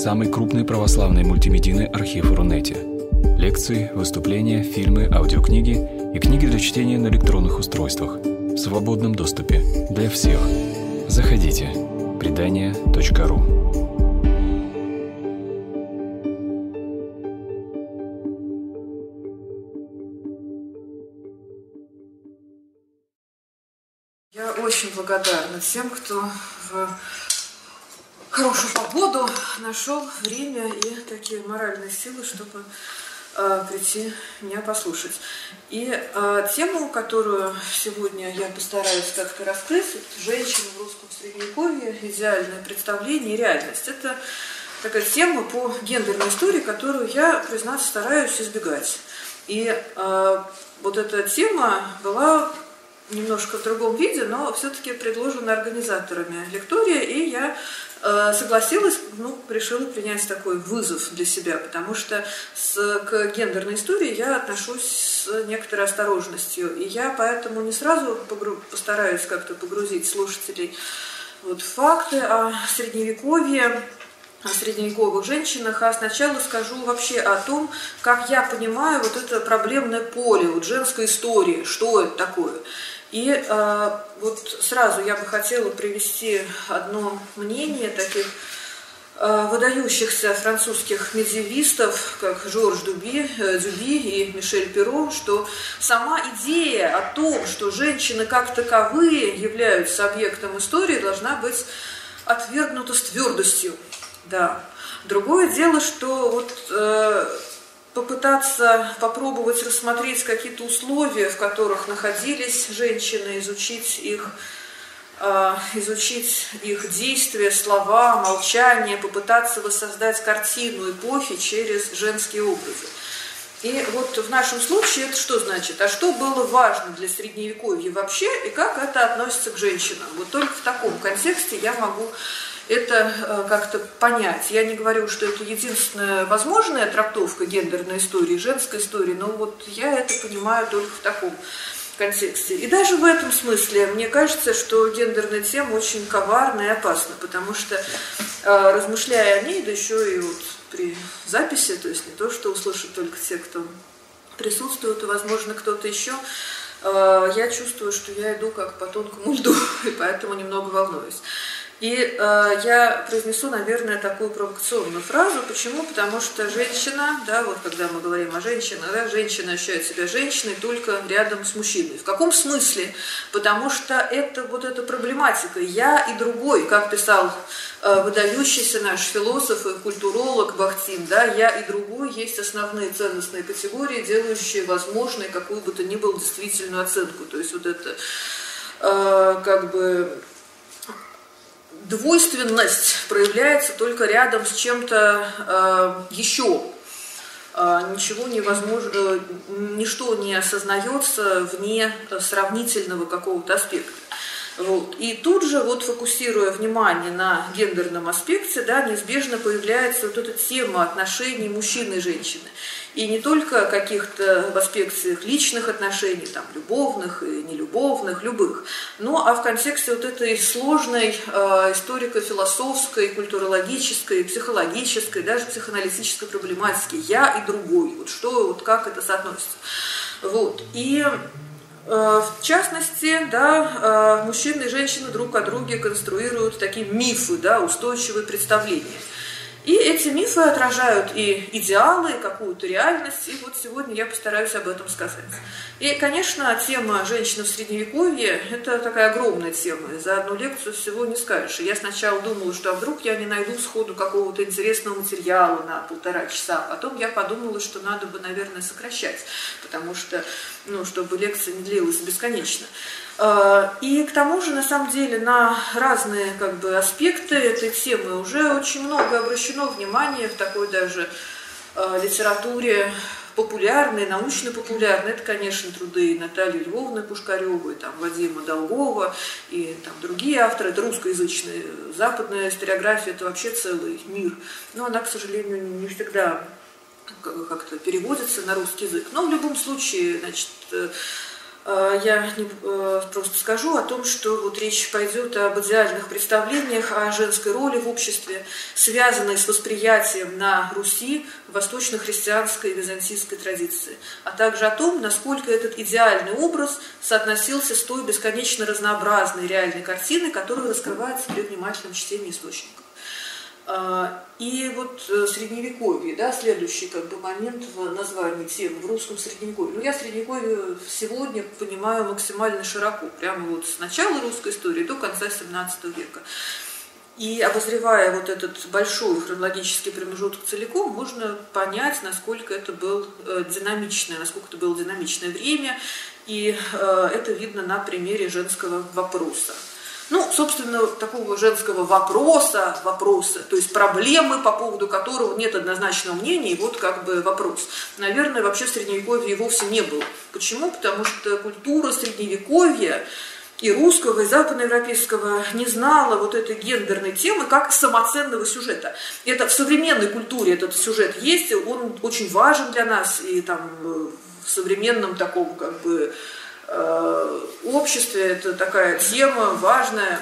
самый крупный православный мультимедийный архив Рунете. Лекции, выступления, фильмы, аудиокниги и книги для чтения на электронных устройствах в свободном доступе для всех. Заходите. Предания.ру Я очень благодарна тем, кто в хорошую погоду нашел время и такие моральные силы, чтобы э, прийти меня послушать. И э, тему, которую сегодня я постараюсь как-то раскрыть, женщина в русском средневековье, идеальное представление и реальность. Это такая тема по гендерной истории, которую я, признаться, стараюсь избегать. И э, вот эта тема была немножко в другом виде, но все-таки предложена организаторами лектория, и я согласилась, ну, решила принять такой вызов для себя, потому что с, к гендерной истории я отношусь с некоторой осторожностью, и я поэтому не сразу погру, постараюсь как-то погрузить слушателей вот, факты о средневековье, о средневековых женщинах, а сначала скажу вообще о том, как я понимаю вот это проблемное поле вот женской истории, что это такое. И э, вот сразу я бы хотела привести одно мнение таких э, выдающихся французских медиевистов, как Жорж Дуби, э, Дюби и Мишель Перо, что сама идея о том, что женщины как таковые являются объектом истории, должна быть отвергнута с твердостью. Да. Другое дело, что вот э, попытаться попробовать рассмотреть какие-то условия, в которых находились женщины, изучить их, э, изучить их действия, слова, молчание, попытаться воссоздать картину эпохи через женские образы. И вот в нашем случае это что значит? А что было важно для средневековья вообще и как это относится к женщинам? Вот только в таком контексте я могу это э, как-то понять. Я не говорю, что это единственная возможная трактовка гендерной истории, женской истории, но вот я это понимаю только в таком контексте. И даже в этом смысле мне кажется, что гендерная тема очень коварна и опасна, потому что, э, размышляя о ней, да еще и вот при записи, то есть не то, что услышат только те, кто присутствует, и, возможно, кто-то еще, э, я чувствую, что я иду как по тонкому льду, и поэтому немного волнуюсь. И э, я произнесу, наверное, такую провокационную фразу. Почему? Потому что женщина, да, вот когда мы говорим о женщинах, да, женщина ощущает себя женщиной только рядом с мужчиной. В каком смысле? Потому что это вот эта проблематика «я и другой», как писал э, выдающийся наш философ и культуролог Бахтин, да, «я и другой» есть основные ценностные категории, делающие возможной какую бы то ни было действительную оценку. То есть вот это э, как бы двойственность проявляется только рядом с чем-то э, еще. Э, ничего невозможно, э, ничто не осознается вне сравнительного какого-то аспекта. Вот. И тут же, вот фокусируя внимание на гендерном аспекте, да, неизбежно появляется вот эта тема отношений мужчины и женщины. И не только каких-то в аспектах личных отношений, там, любовных и нелюбовных, любых, но а в контексте вот этой сложной э, историко-философской, культурологической, психологической, даже психоаналитической проблематики «я» и «другой». Вот что, вот как это соотносится. Вот. И в частности, да, э, мужчины и женщины друг о друге конструируют такие мифы, да, устойчивые представления. И эти мифы отражают и идеалы, и какую-то реальность. И вот сегодня я постараюсь об этом сказать. И, конечно, тема женщины в Средневековье – это такая огромная тема. И за одну лекцию всего не скажешь. И я сначала думала, что а вдруг я не найду сходу какого-то интересного материала на полтора часа. Потом я подумала, что надо бы, наверное, сокращать, потому что, ну, чтобы лекция не длилась бесконечно. А, и к тому же, на самом деле, на разные как бы, аспекты этой темы уже очень много обращено внимание в такой даже э, литературе популярной, научно-популярной. Это, конечно, труды Натальи Львовны Пушкаревой, там, Вадима Долгова и там, другие авторы. Это русскоязычная, западная историография, это вообще целый мир. Но она, к сожалению, не всегда как-то переводится на русский язык. Но в любом случае, значит, э, Э, я не, э, просто скажу о том, что вот речь пойдет об идеальных представлениях о женской роли в обществе, связанной с восприятием на Руси восточно-христианской и византийской традиции, а также о том, насколько этот идеальный образ соотносился с той бесконечно разнообразной реальной картиной, которая раскрывается при внимательном чтении источников. А, и вот э, средневековье, да, следующий как бы момент в названии темы в русском средневековье. Ну, я средневековье сегодня понимаю максимально широко, прямо вот с начала русской истории до конца 17 века. И обозревая вот этот большой хронологический промежуток целиком, можно понять, насколько это было э, динамичное, насколько это было динамичное время, и э, это видно на примере женского вопроса. Ну, собственно, такого женского вопроса, вопроса, то есть проблемы, по поводу которого нет однозначного мнения, и вот как бы вопрос. Наверное, вообще в Средневековье вовсе не было. Почему? Потому что культура Средневековья и русского, и западноевропейского не знала вот этой гендерной темы как самоценного сюжета. Это в современной культуре этот сюжет есть, он очень важен для нас, и там э, в современном таком как бы обществе это такая тема важная.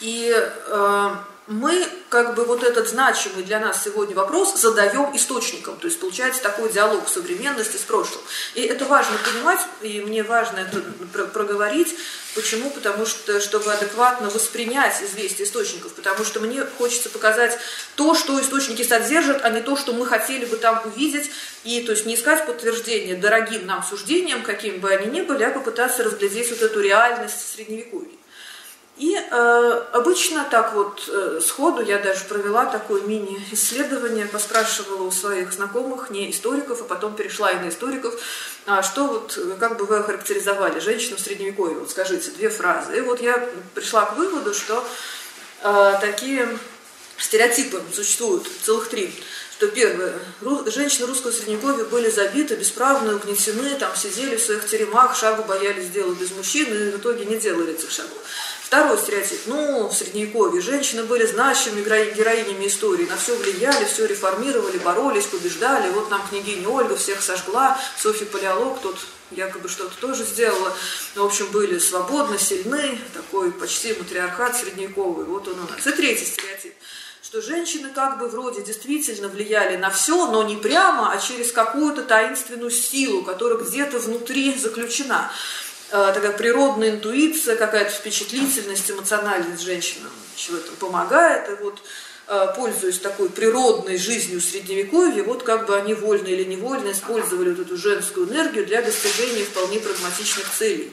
И э, мы как бы вот этот значимый для нас сегодня вопрос задаем источником. То есть получается такой диалог современности с прошлым. И это важно понимать, и мне важно это проговорить. Почему? Потому что, чтобы адекватно воспринять известие источников. Потому что мне хочется показать то, что источники содержат, а не то, что мы хотели бы там увидеть. И то есть не искать подтверждения дорогим нам суждениям, какими бы они ни были, а попытаться разглядеть вот эту реальность средневековья. И э, обычно так вот э, сходу я даже провела такое мини-исследование, поспрашивала у своих знакомых, не историков, а потом перешла и на историков, а что вот, как бы вы охарактеризовали женщину в Средневековье, вот скажите, две фразы. И вот я пришла к выводу, что э, такие стереотипы существуют, целых три. Что первое, ру, женщины русского средневековья были забиты, бесправны, угнетены, там сидели в своих теремах, шагу боялись сделать без мужчин, и в итоге не делали этих шагов. Второй стереотип. Ну, в Средневековье женщины были значимыми героинями истории, на все влияли, все реформировали, боролись, побеждали. Вот нам княгиня Ольга всех сожгла, Софья Палеолог тут якобы что-то тоже сделала. В общем, были свободны, сильны, такой почти матриархат средневековый. Вот он у нас. И третий стереотип что женщины как бы вроде действительно влияли на все, но не прямо, а через какую-то таинственную силу, которая где-то внутри заключена. Э, такая природная интуиция, какая-то впечатлительность, эмоциональность в этом помогает. И вот э, пользуясь такой природной жизнью средневековья, вот как бы они вольно или невольно использовали вот эту женскую энергию для достижения вполне прагматичных целей.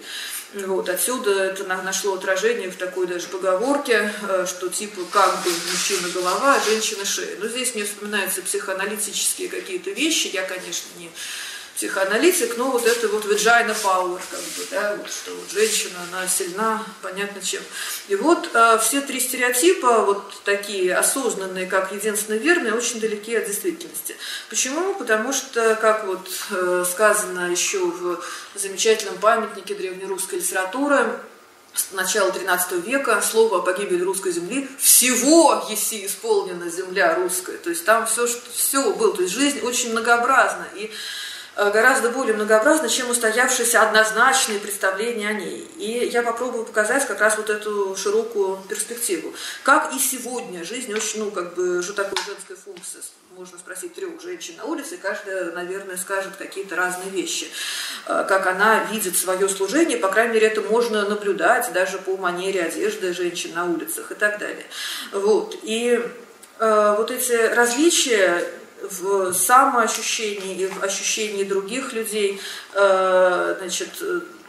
Вот, отсюда это нашло отражение в такой даже поговорке, э, что типа как бы мужчина голова, а женщина шея. Но здесь мне вспоминаются психоаналитические какие-то вещи. Я, конечно, не психоаналитик, но вот это вот vagina power, как бы, да, вот, что вот женщина, она сильна, понятно чем. И вот э, все три стереотипа, вот такие осознанные, как единственно верные, очень далеки от действительности. Почему? Потому что, как вот э, сказано еще в замечательном памятнике древнерусской литературы, с начала XIII века слово о погибели русской земли всего еси исполнена земля русская. То есть там все, что, все было. То есть жизнь очень многообразна. И гораздо более многообразна, чем устоявшиеся однозначные представления о ней. И я попробую показать как раз вот эту широкую перспективу. Как и сегодня жизнь очень, ну, как бы, что такое женская функция? Можно спросить трех женщин на улице, и каждая, наверное, скажет какие-то разные вещи. Э, как она видит свое служение, по крайней мере, это можно наблюдать даже по манере одежды женщин на улицах и так далее. Вот. И э, вот эти различия в самоощущении и в ощущении других людей, э, значит,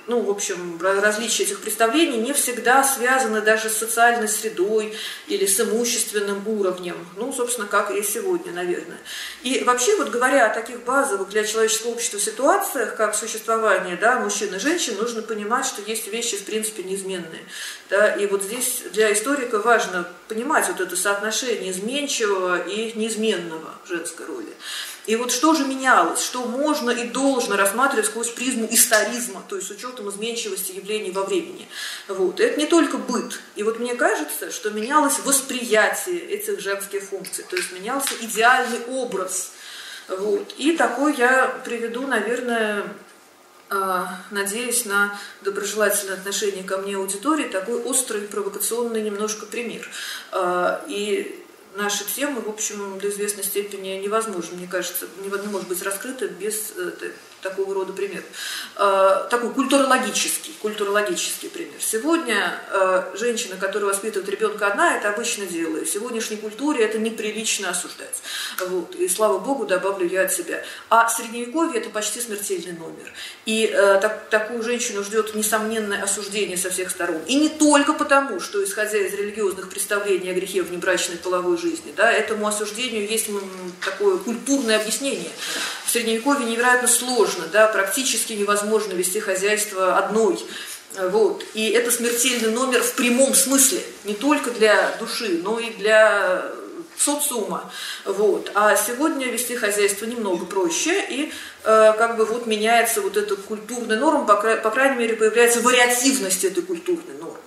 ну, в общем, различия этих представлений не всегда связаны даже с социальной средой или с имущественным уровнем. Ну, собственно, как и сегодня, наверное. И вообще, вот говоря о таких базовых для человеческого общества ситуациях, как существование да, мужчин и женщин, нужно понимать, что есть вещи, в принципе, неизменные. Да? И вот здесь для историка важно понимать вот это соотношение изменчивого и неизменного женской роли. И вот что же менялось, что можно и должно рассматривать сквозь призму историзма, то есть с учетом изменчивости явлений во времени. Вот. Это не только быт. И вот мне кажется, что менялось восприятие этих женских функций, то есть менялся идеальный образ. Вот. И такой я приведу, наверное, надеясь на доброжелательное отношение ко мне аудитории, такой острый, провокационный немножко пример. И наша тема, в общем, до известной степени невозможно, мне кажется, не может быть раскрыта без э, такого рода пример. Э, такой культурологический, культурологический пример. Сегодня э, женщина, которая воспитывает ребенка одна, это обычно делает. В сегодняшней культуре это неприлично осуждать. Вот. И слава богу, добавлю я от себя. А в средневековье это почти смертельный номер. И э, так, такую женщину ждет несомненное осуждение со всех сторон. И не только потому, что, исходя из религиозных представлений о грехе внебрачной половой жизни, да, этому осуждению есть такое культурное объяснение. В средневековье невероятно сложно невозможно, да, практически невозможно вести хозяйство одной. Вот. И это смертельный номер в прямом смысле, не только для души, но и для социума. Вот. А сегодня вести хозяйство немного проще, и э, как бы вот меняется вот эта культурная норма, по, по крайней мере, появляется вариативность этой культурной нормы.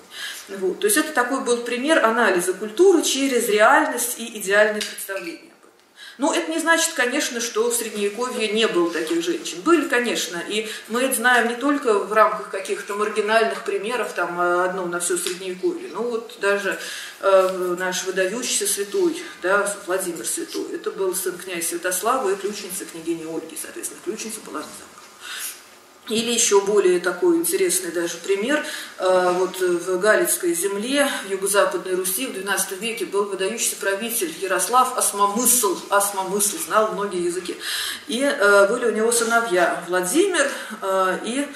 Вот. То есть это такой был пример анализа культуры через реальность и идеальные представления. Но это не значит, конечно, что в Средневековье не было таких женщин. Были, конечно, и мы это знаем не только в рамках каких-то маргинальных примеров, там, одно на все Средневековье, но вот даже э, наш выдающийся святой, да, Владимир Святой, это был сын князя Святослава и ключница княгини Ольги, соответственно, ключница была замужем. Или еще более такой интересный даже пример. Э, вот в Галицкой земле, в юго-западной Руси в XII веке был выдающийся правитель Ярослав Осмомысл. Осмомысл знал многие языки. И э, были у него сыновья Владимир э, и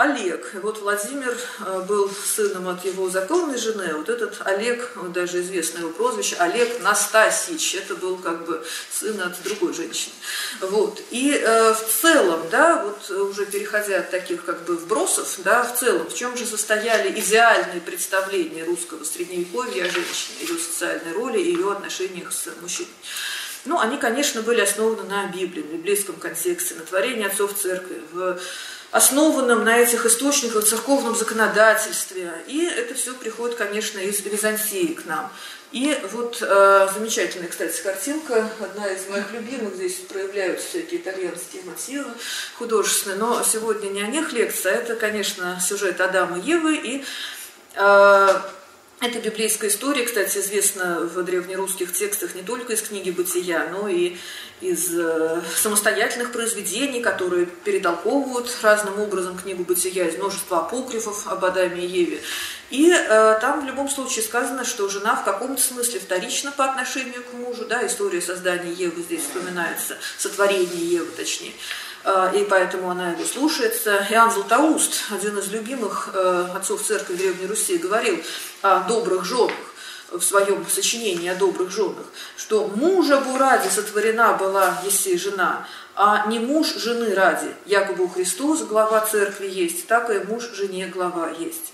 Олег. Вот Владимир э, был сыном от его законной жены, а вот этот Олег, даже известное его прозвище, Олег Настасич, это был как бы сын от другой женщины. Вот. И э, в целом, да, вот уже переходя от таких как бы вбросов, да, в целом, в чем же состояли идеальные представления русского средневековья о женщине, ее социальной роли и ее отношениях с мужчиной. Ну, они, конечно, были основаны на Библии, в библейском контексте, на творении отцов церкви, в основанном на этих источниках церковном законодательстве. И это все приходит, конечно, из Византии к нам. И вот э, замечательная, кстати, картинка, одна из моих любимых, здесь проявляются всякие итальянские мотивы художественные, но сегодня не о них лекция, а это, конечно, сюжет Адама и Евы, и э, эта библейская история, кстати, известна в древнерусских текстах не только из книги «Бытия», но и из э, самостоятельных произведений, которые перетолковывают разным образом книгу «Бытия», из множества апокрифов об Адаме и Еве. И э, там в любом случае сказано, что жена в каком-то смысле вторична по отношению к мужу, да, история создания Евы здесь вспоминается, сотворение Евы точнее. А, и поэтому она его слушается. Иоанн Златоуст, один из любимых э, отцов церкви Древней Руси, говорил о добрых женах в своем сочинении о добрых женах, что мужа бы ради сотворена была Есей жена, а не муж жены ради. Якобы у Христос глава церкви есть, так и муж жене глава есть.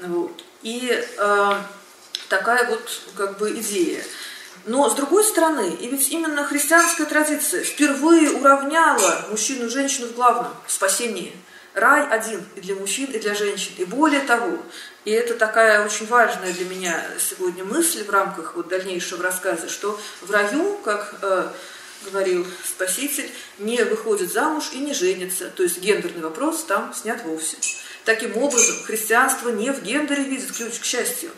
Вот. И э, такая вот как бы идея. Но с другой стороны, именно христианская традиция впервые уравняла мужчину и женщину в главном – спасении. Рай один и для мужчин, и для женщин. И более того, и это такая очень важная для меня сегодня мысль в рамках вот дальнейшего рассказа, что в раю, как э, говорил Спаситель, не выходит замуж и не женится. То есть гендерный вопрос там снят вовсе. Таким образом, христианство не в гендере видит ключ к счастью,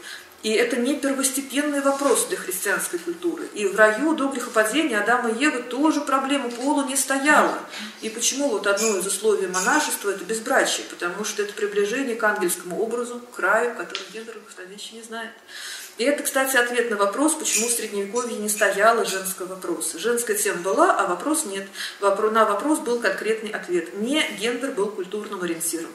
и это не первостепенный вопрос для христианской культуры. И в раю до грехопадения Адама и Евы тоже проблема пола не стояла. И почему вот одно из условий монашества – это безбрачие? Потому что это приближение к ангельскому образу, к раю, который гендер еще не знает. И это, кстати, ответ на вопрос, почему в Средневековье не стояло женского вопроса. Женская тема была, а вопрос нет. На вопрос был конкретный ответ. Не гендер был культурным ориентиром.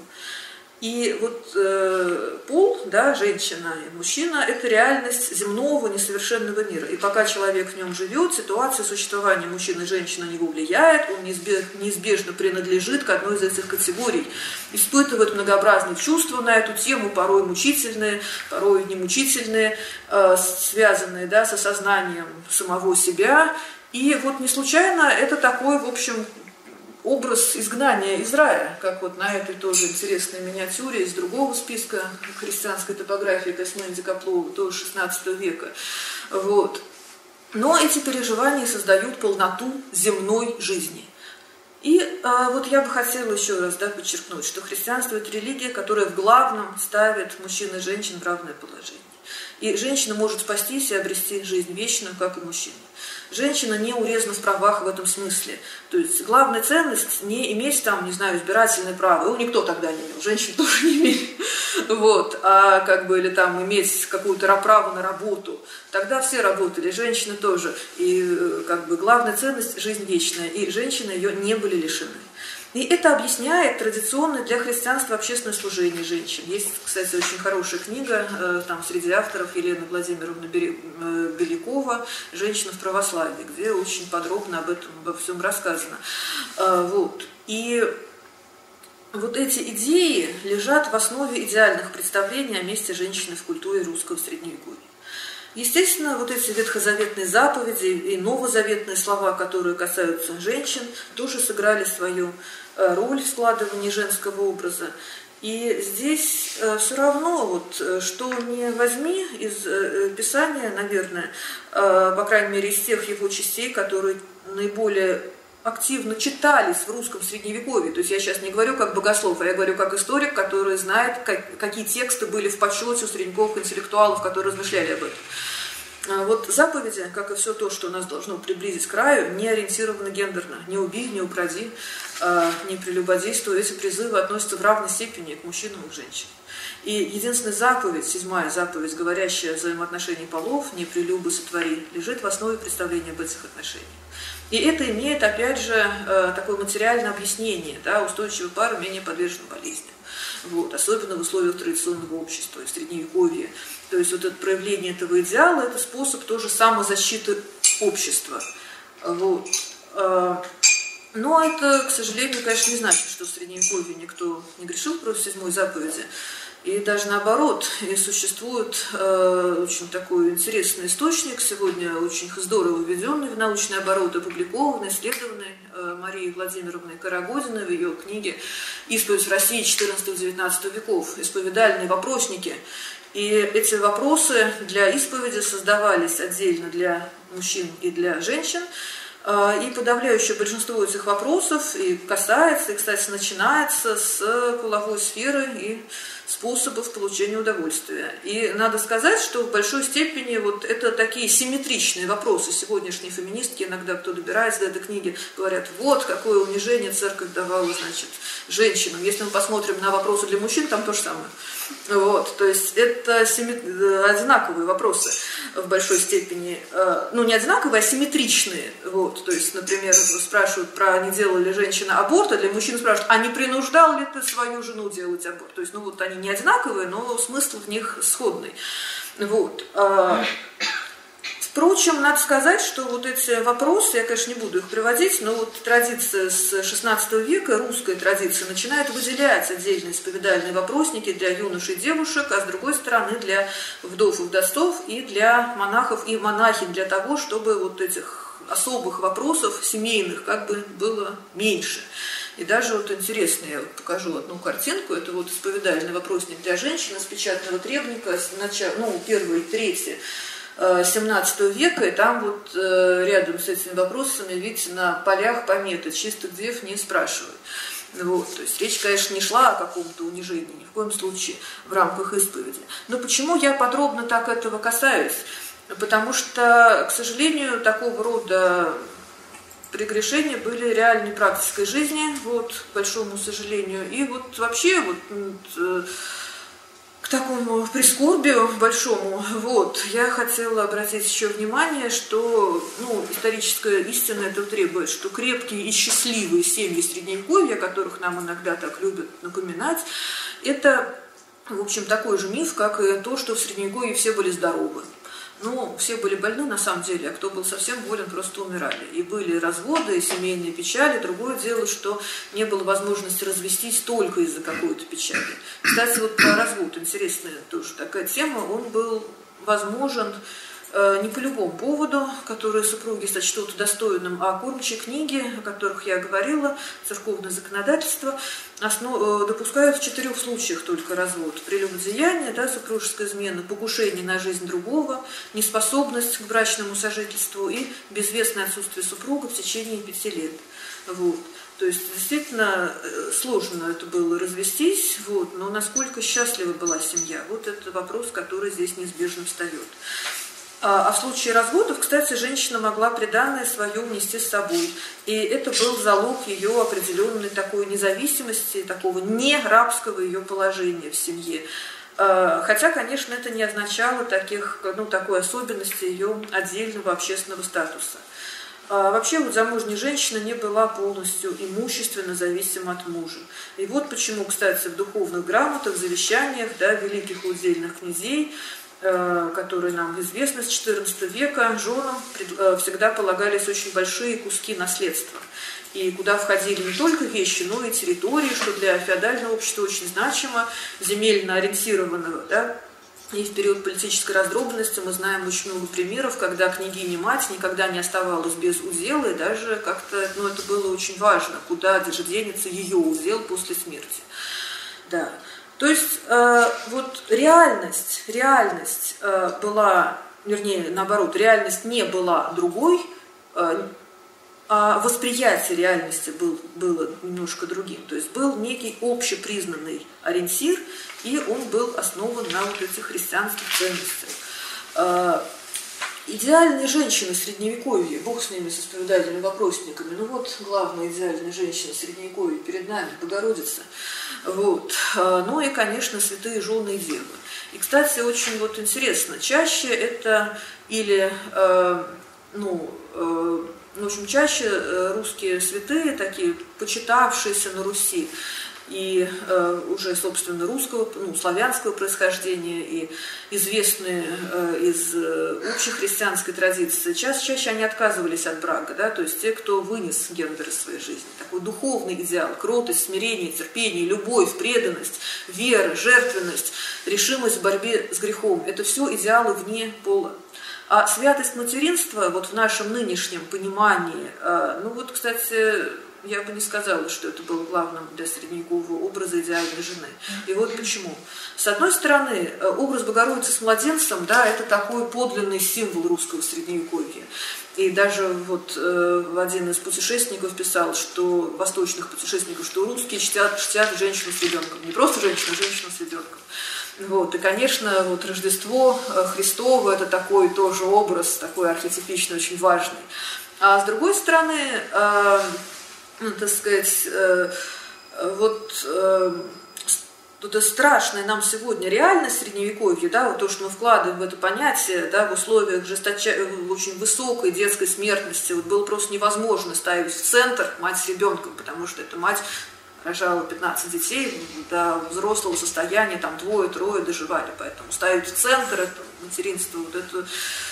И вот э, пол, да, женщина и мужчина – это реальность земного несовершенного мира. И пока человек в нем живет, ситуация существования мужчины и женщины на него влияет, он неизбежно, неизбежно принадлежит к одной из этих категорий. Испытывает многообразные чувства на эту тему, порой мучительные, порой немучительные, э, связанные да, с осознанием самого себя. И вот не случайно это такой, в общем, образ изгнания из рая, как вот на этой тоже интересной миниатюре из другого списка христианской топографии Космина Дикоплова, тоже 16 века. Вот. Но эти переживания создают полноту земной жизни. И э, вот я бы хотела еще раз да, подчеркнуть, что христианство – это религия, которая в главном ставит мужчин и женщин в равное положение. И женщина может спастись и обрести жизнь вечную, как и мужчина. Женщина не урезана в правах в этом смысле. То есть главная ценность не иметь там, не знаю, избирательное право. Его никто тогда не имел, женщины тоже не имели. Вот. А как бы, или там иметь какую-то право на работу. Тогда все работали, женщины тоже. И э, как бы главная ценность – жизнь вечная. И женщины ее не были лишены. И это объясняет традиционное для христианства общественное служение женщин. Есть, кстати, очень хорошая книга э, там среди авторов Елены Владимировны э, Белякова «Женщина в православии», где очень подробно об этом, обо всем рассказано. Э, вот. И вот эти идеи лежат в основе идеальных представлений о месте женщины в культуре русского средневековья. Естественно, вот эти ветхозаветные заповеди и новозаветные слова, которые касаются женщин, тоже сыграли свою роль в складывании женского образа. И здесь э, все равно, вот, э, что не возьми из Писания, наверное, по крайней мере, из тех его частей, которые наиболее активно читались в русском средневековье. То есть я сейчас не говорю как богослов, а я говорю как историк, который знает, как, какие тексты были в почете у средневековых интеллектуалов, которые размышляли об этом. А вот заповеди, как и все то, что нас должно приблизить к краю, не ориентированы гендерно. Не убей, не укради, а, не прелюбодействуй. Эти призывы относятся в равной степени к мужчинам и к женщинам. И единственная заповедь, седьмая заповедь, говорящая о взаимоотношении полов, не прелюбы сотвори, лежит в основе представления об этих отношениях. И это имеет, опять же, э, такое материальное объяснение. Да, устойчивая пара менее подвержена болезням. Вот, особенно в условиях традиционного общества, в средневековье. То есть вот это проявление этого идеала – это способ тоже самозащиты общества. Вот. А, но это, к сожалению, конечно, не значит, что в Средневековье никто не грешил против седьмой заповеди. И даже наоборот, и существует э, очень такой интересный источник, сегодня очень здорово введенный в научный оборот, опубликованный, исследованный э, Марией Владимировной Карагодиной в ее книге «Исповедь в России 14-19 веков. Исповедальные вопросники». И эти вопросы для исповеди создавались отдельно для мужчин и для женщин. А, и подавляющее большинство этих вопросов и касается, и, кстати, начинается с половой сферы и способов получения удовольствия. И надо сказать, что в большой степени вот это такие симметричные вопросы. Сегодняшние феминистки иногда, кто добирается до этой книги, говорят, вот какое унижение церковь давала, значит, женщинам. Если мы посмотрим на вопросы для мужчин, там то же самое. Вот, то есть это симмет... одинаковые вопросы в большой степени, э, ну не одинаковые, а симметричные. Вот, то есть, например, спрашивают про не делала ли женщина аборт, а для мужчин спрашивают, а не принуждал ли ты свою жену делать аборт? То есть, ну вот они не одинаковые, но смысл в них сходный. Вот. А, впрочем, надо сказать, что вот эти вопросы, я, конечно, не буду их приводить, но вот традиция с XVI века, русская традиция, начинает выделять отдельные исповедальные вопросники для юношей и девушек, а с другой стороны для вдов и вдовцов и для монахов и монахинь, для того, чтобы вот этих особых вопросов семейных как бы было меньше. И даже вот интересно, я покажу одну картинку, это вот исповедальный вопросник для женщин из печатного требника, начала, ну, первый и третий 17 э, века, и там вот э, рядом с этими вопросами, видите, на полях пометы «чистых дев не спрашивают». Вот, то есть речь, конечно, не шла о каком-то унижении, ни в коем случае в рамках исповеди. Но почему я подробно так этого касаюсь? Потому что, к сожалению, такого рода прегрешения были реальной практикой жизни, вот, к большому сожалению. И вот вообще вот, к такому прискорбию большому, вот, я хотела обратить еще внимание, что, ну, историческая истина это требует, что крепкие и счастливые семьи Средневековья, которых нам иногда так любят напоминать, это, в общем, такой же миф, как и то, что в Средневековье все были здоровы. Ну, все были больны на самом деле, а кто был совсем болен, просто умирали. И были разводы, и семейные печали. Другое дело, что не было возможности развестись только из-за какой-то печали. Кстати, вот про развод, интересная тоже такая тема, он был возможен не по любому поводу, которые супруги сочтут достойным, а кормчие книги, о которых я говорила, церковное законодательство, основ... Э, допускают в четырех случаях только развод. Прелюбодеяние, да, супружеская измена, покушение на жизнь другого, неспособность к брачному сожительству и безвестное отсутствие супруга в течение пяти лет. Вот. То есть действительно э, сложно это было развестись, вот, но насколько счастлива была семья, вот это вопрос, который здесь неизбежно встает. А, а в случае разводов, кстати, женщина могла приданное свое унести с собой. И это был залог ее определенной такой независимости, такого не рабского ее положения в семье. А, хотя, конечно, это не означало таких, ну, такой особенности ее отдельного общественного статуса. А вообще вот замужняя женщина не была полностью имущественно зависима от мужа. И вот почему, кстати, в духовных грамотах, завещаниях да, великих удельных князей которые нам известны с XIV века, женам э, всегда полагались очень большие куски наследства. И куда входили не только вещи, но и территории, что для феодального общества очень значимо, земельно ориентированного, да, и в период политической раздробленности мы знаем очень много примеров, когда княгиня-мать никогда не оставалась без удела, и даже как-то, ну, это было очень важно, куда же денется ее удел после смерти. Да. То есть э, вот реальность, реальность э, была, вернее, наоборот, реальность не была другой, э, а восприятие реальности был, было немножко другим. То есть был некий общепризнанный ориентир, и он был основан на вот этих христианских ценностях. Э, идеальные женщины Средневековья, бог с ними, со исповедальными вопросниками, ну вот главная идеальная женщина Средневековья перед нами, Богородица – вот. А, ну и, конечно, святые жены и девы. И, кстати, очень вот интересно, чаще это или, э, ну, э, в общем, чаще э, русские святые, такие почитавшиеся на Руси, и э, уже, собственно, русского, ну, славянского происхождения, и известные э, из э, общехристианской традиции, чаще, чаще они отказывались от брака, да, то есть те, кто вынес гендер из своей жизни. Такой духовный идеал, кротость, смирение, терпение, любовь, преданность, вера, жертвенность, решимость в борьбе с грехом. Это все идеалы вне пола. А святость материнства, вот в нашем нынешнем понимании, э, ну вот, кстати, я бы не сказала, что это было главным для средневекового образа идеальной жены. И вот почему. С одной стороны, э, образ Богородицы с младенцем, да, это такой подлинный символ русского средневековья. И даже вот э, один из путешественников писал, что восточных путешественников, что русские чтят, чтят женщину с ребенком. Не просто женщину, а женщину с ребенком. Вот. И, конечно, вот Рождество э, Христово – это такой тоже образ, такой архетипичный, очень важный. А с другой стороны, э, ну, так сказать, э, вот э, это страшная нам сегодня реальность средневековья, да, вот то, что мы вкладываем в это понятие, да, в условиях жесточа... очень высокой детской смертности, вот было просто невозможно ставить в центр мать с ребенком, потому что эта мать рожала 15 детей, до взрослого состояния там двое-трое доживали, поэтому ставить в центр это материнство, вот это Э,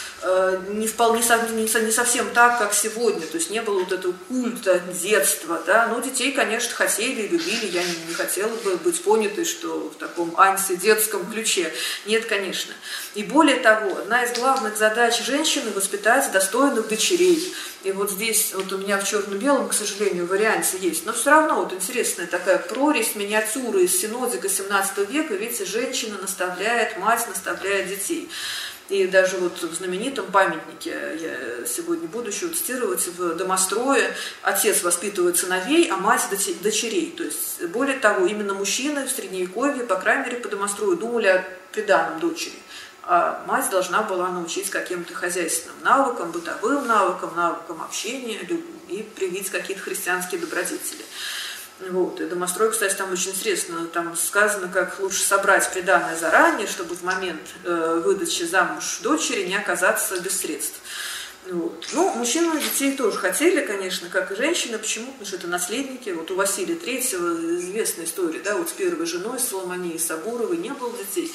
не вполне не совсем так, как сегодня, то есть не было вот этого культа детства, да, но детей, конечно, хотели, любили, я не, хотела бы быть понятой, что в таком антидетском ключе, нет, конечно. И более того, одна из главных задач женщины – воспитать достойных дочерей. И вот здесь, вот у меня в черно-белом, к сожалению, варианте есть, но все равно вот интересная такая прорезь, миниатюра из синодика 17 века, видите, женщина наставляет, мать наставляет детей. И даже вот в знаменитом памятнике, я сегодня буду еще цитировать, в домострое отец воспитывает сыновей, а мать дочерей. То есть, более того, именно мужчины в Средневековье, по крайней мере, по домострою, думали о приданном дочери. А мать должна была научить каким-то хозяйственным навыкам, бытовым навыкам, навыкам общения и привить какие-то христианские добродетели. Вот. И домострой, кстати, там очень интересно. Там сказано, как лучше собрать приданное заранее, чтобы в момент э, выдачи замуж дочери не оказаться без средств. Вот. Ну, мужчины детей тоже хотели, конечно, как и женщины. Почему? Потому что это наследники. Вот у Василия Третьего известная история, да, вот с первой женой Соломонией Сабуровой не было детей.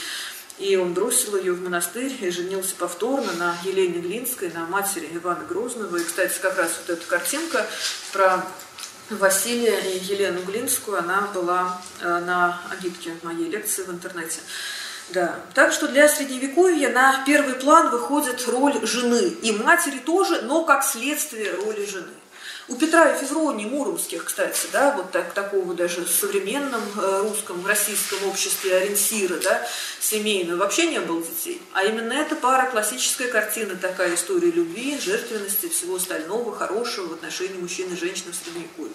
И он бросил ее в монастырь и женился повторно на Елене Глинской, на матери Ивана Грозного. И, кстати, как раз вот эта картинка про Василия и Елену Глинскую, она была э, на агитке моей лекции в интернете. Да. Так что для средневековья на первый план выходит роль жены. И матери тоже, но как следствие роли жены. У Петра и Февронии Муромских, кстати, да, вот так, такого даже в современном э, русском, российском обществе ориентира, да, семейного, вообще не было детей. А именно эта пара классическая картина, такая история любви, жертвенности, всего остального хорошего в отношении мужчины и женщины в Средневековье.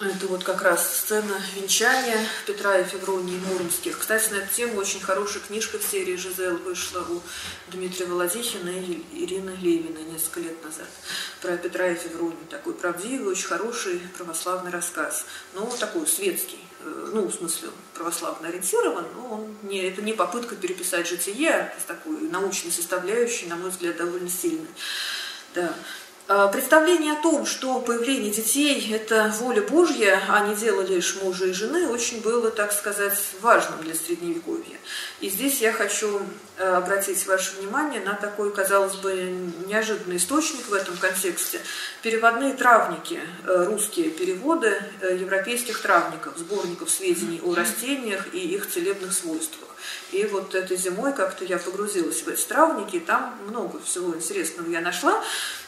А, это вот как раз сцена венчания Петра и Февронии Муромских. Кстати, на эту тему очень хорошая книжка в серии «Жизель» вышла у Дмитрия Володихина и Ирины Левиной несколько лет назад про Петра и Февронию. Такой правдивый, очень хороший православный рассказ. Ну, такой светский. Э, ну, в смысле, православно ориентирован, но он не, это не попытка переписать житие, а такой научной составляющей, на мой взгляд, довольно сильной. Да. Э, представление о том, что появление детей – это воля Божья, а не дело лишь мужа и жены, очень было, так сказать, важным для Средневековья. И здесь я хочу э, обратить ваше внимание на такой, казалось бы, неожиданный источник в этом контексте. Переводные травники, э, русские переводы европейских травников, сборников сведений о растениях и их целебных свойствах. И вот этой зимой как-то я погрузилась в эти травники, и там много всего интересного я нашла.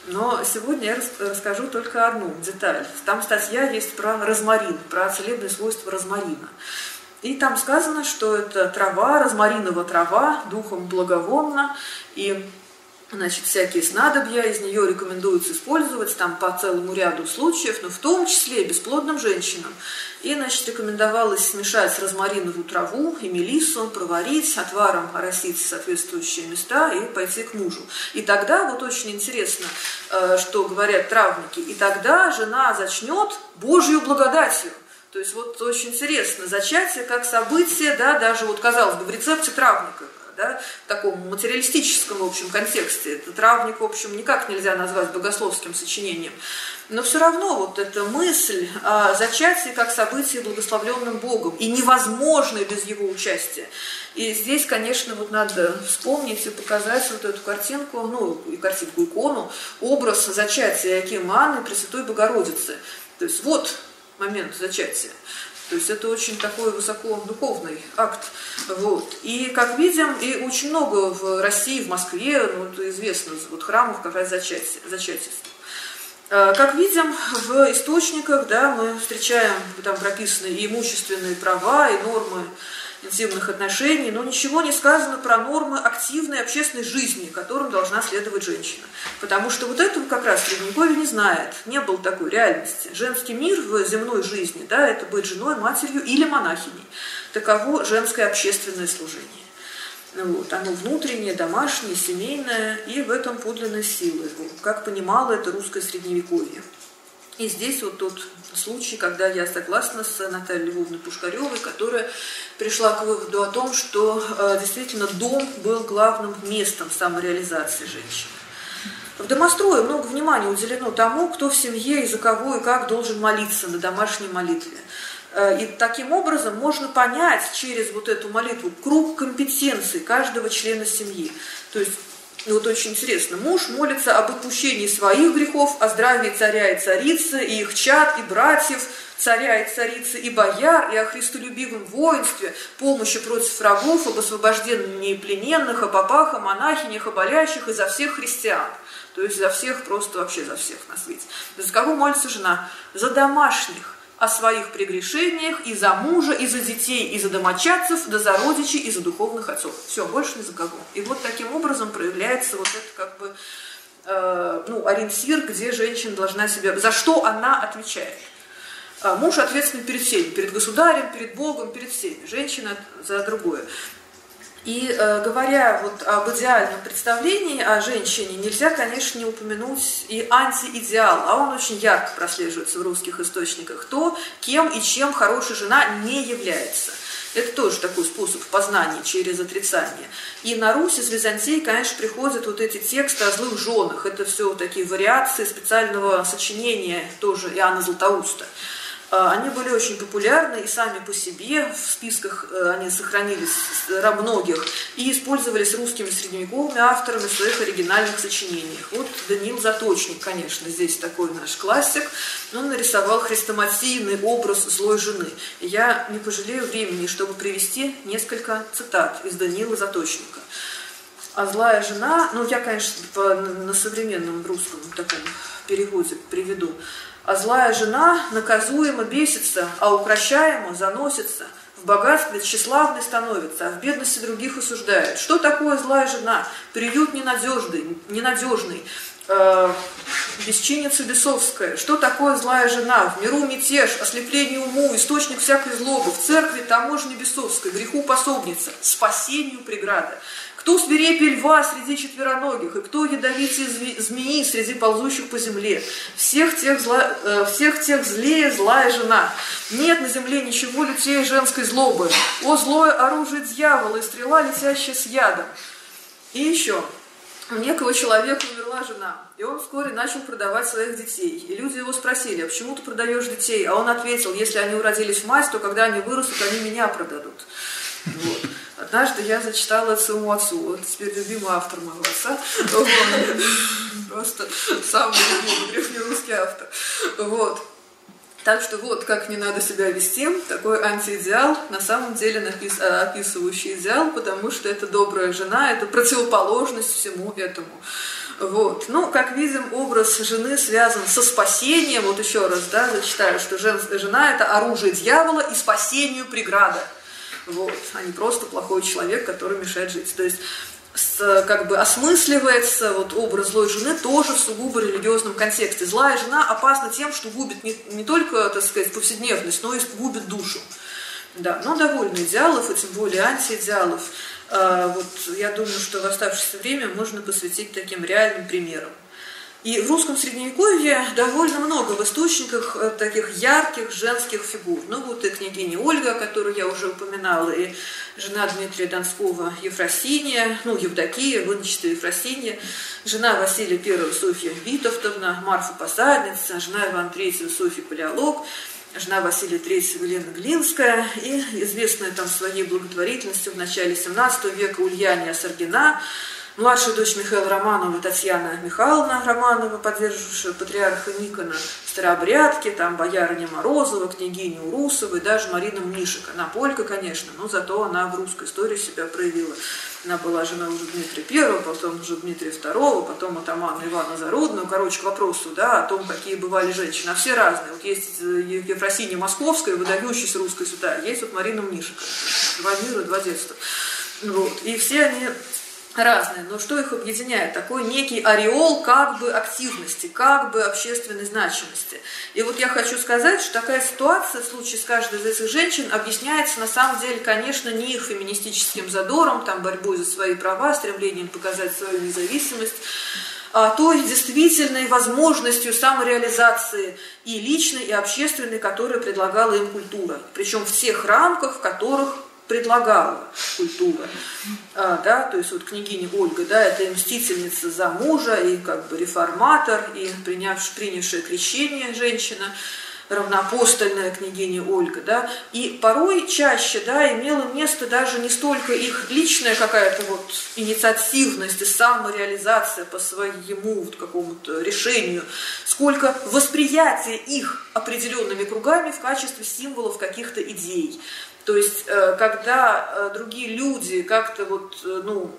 Но сегодня я расскажу только одну деталь. Там статья есть про розмарин, про целебные свойства розмарина. И там сказано, что это трава, розмаринова трава, духом благовонна, и Значит, всякие снадобья из нее рекомендуется использовать там по целому ряду случаев, но в том числе бесплодным женщинам. И, значит, рекомендовалось смешать розмариновую траву и мелиссу, проварить, отваром оросить соответствующие места и пойти к мужу. И тогда, вот очень интересно, э, что говорят травники, и тогда жена зачнет Божью благодатью. То есть вот очень интересно, зачатие как событие, да, даже вот казалось бы в рецепте травника, да, в таком материалистическом, в общем, контексте. Этот травник, в общем, никак нельзя назвать богословским сочинением. Но все равно вот эта мысль о зачатии как событии благословленным Богом и невозможной без его участия. И здесь, конечно, вот надо вспомнить и показать вот эту картинку, ну, и картинку, икону, образ зачатия Якима Анны Пресвятой Богородицы. То есть вот момент зачатия. То есть это очень такой высоко духовный акт. Вот. И, как видим, и очень много в России, в Москве, ну, это известно, вот храмов как раз зачатия, зачатия. Э, как видим, в источниках да, мы встречаем, там прописаны и имущественные права, и нормы интимных отношений, но ничего не сказано про нормы активной общественной жизни, которым должна следовать женщина. Потому что вот этого как раз Средневековье не знает, не было такой реальности. Женский мир в земной жизни, да, это быть женой, матерью или монахиней. Таково женское общественное служение. Вот, оно внутреннее, домашнее, семейное, и в этом подлинная сила как понимало это русское средневековье. И здесь вот тот случай, когда я согласна с Натальей Львовной Пушкаревой, которая пришла к выводу о том, что э, действительно дом был главным местом самореализации женщины. В домострое много внимания уделено тому, кто в семье и за кого и как должен молиться на домашней молитве. Э, и таким образом можно понять через вот эту молитву круг компетенций каждого члена семьи. То есть и вот очень интересно, муж молится об отпущении своих грехов, о здравии царя и царицы, и их чад, и братьев, царя и царицы, и бояр, и о христолюбивом воинстве, помощи против врагов, об освобождении плененных, о попах, о монахинях, о болящих и за всех христиан. То есть за всех, просто вообще за всех на свете. За кого молится жена? За домашних о своих прегрешениях и за мужа, и за детей, и за домочадцев, да за родичей, и за духовных отцов. Все, больше ни за кого. И вот таким образом проявляется вот это как бы э, ну, ориентир, где женщина должна себя, за что она отвечает. А муж ответственен перед всеми, перед государем, перед Богом, перед всеми. Женщина за другое. И э, говоря вот об идеальном представлении о женщине, нельзя, конечно, не упомянуть и антиидеал, а он очень ярко прослеживается в русских источниках, то, кем и чем хорошая жена не является. Это тоже такой способ познания через отрицание. И на Русь из Византии, конечно, приходят вот эти тексты о злых женах. Это все такие вариации специального сочинения тоже Иоанна Златоуста. А, они были очень популярны и сами по себе, в списках э, они сохранились многих, и использовались русскими средневековыми авторами в своих оригинальных сочинениях. Вот Даниил Заточник, конечно, здесь такой наш классик, он нарисовал хрестоматийный образ злой жены. Я не пожалею времени, чтобы привести несколько цитат из Даниила Заточника. А злая жена, ну я, конечно, по, на современном русском таком переводе приведу. А злая жена наказуемо бесится, а укращаемо заносится, в богатстве тщеславной становится, а в бедности других осуждает. Что такое злая жена? Приют ненадежный, ненадежный. э, Бесчинница Бесовская. Что такое злая жена? В миру мятеж, ослепление уму, источник всякой злобы. В церкви таможня Бесовской, греху пособница, спасению преграда. Кто свирепее льва среди четвероногих, и кто ядовитее змеи среди ползущих по земле? Всех тех, зла, э, всех тех злее злая жена. Нет на земле ничего лютее женской злобы. О, злое оружие дьявола и стрела, летящая с ядом. И еще. У некого человека умерла жена, и он вскоре начал продавать своих детей. И люди его спросили, а почему ты продаешь детей? А он ответил, если они уродились в мать, то когда они вырастут, они меня продадут. Однажды я зачитала это своему отцу. Вот теперь любимый автор моего отца. Просто самый любимый древнерусский автор. Вот. Так что вот как не надо себя вести, такой антиидеал, на самом деле напис, описывающий идеал, потому что это добрая жена, это противоположность всему этому. Вот. Ну, как видим, образ жены связан со спасением. Вот еще раз, да, зачитаю, что жен, жена – это оружие дьявола и спасению преграда вот, а не просто плохой человек, который мешает жить. То есть с, как бы осмысливается вот образ злой жены тоже в сугубо религиозном контексте. Злая жена опасна тем, что губит не, не только, так сказать, повседневность, но и губит душу. Да, но довольно идеалов, и тем более антиидеалов. А, вот я думаю, что в оставшееся время можно посвятить таким реальным примерам. И в русском средневековье довольно много в источниках э, таких ярких женских фигур. Ну вот и княгиня Ольга, которую я уже упоминала, и жена Дмитрия Донского Ефросиния, ну Евдокия, выночатая Ефросиния, жена Василия I Софья Витовтовна, Марфа Посадница, жена Ивана III Софья Палеолог, жена Василия III Елена Глинская и известная там своей благотворительностью в начале 17 века Ульяния Саргина, Младшая дочь Михаила Романова, Татьяна Михайловна Романова, поддерживавшая патриарха Никона, старообрядки, там боярыня Морозова, княгиня Урусова и даже Марина Мнишек. Она полька, конечно, но зато она в русской истории себя проявила. Она была жена уже Дмитрия Первого, потом уже Дмитрия Второго, потом атамана Ивана Зарудного. Короче, к вопросу да, о том, какие бывали женщины. А все разные. Вот есть Ефросинья Московская, выдающаяся русская святая, есть вот Марина Мнишек. Два мира, два детства. Вот. И все они разные, но что их объединяет? Такой некий ореол как бы активности, как бы общественной значимости. И вот я хочу сказать, что такая ситуация в случае с каждой из этих женщин объясняется на самом деле, конечно, не их феминистическим задором, там борьбой за свои права, стремлением показать свою независимость, а той действительной возможностью самореализации и личной, и общественной, которую предлагала им культура. Причем в тех рамках, в которых предлагала культура. А, да, то есть вот княгиня Ольга, да, это и мстительница за мужа, и как бы реформатор, и принявшая, принявшая крещение женщина, равноапостольная княгиня Ольга, да, и порой чаще, да, имело место даже не столько их личная какая-то вот инициативность и самореализация по своему вот какому-то решению, сколько восприятие их определенными кругами в качестве символов каких-то идей. То есть, э, когда э, другие люди как-то вот, э, ну,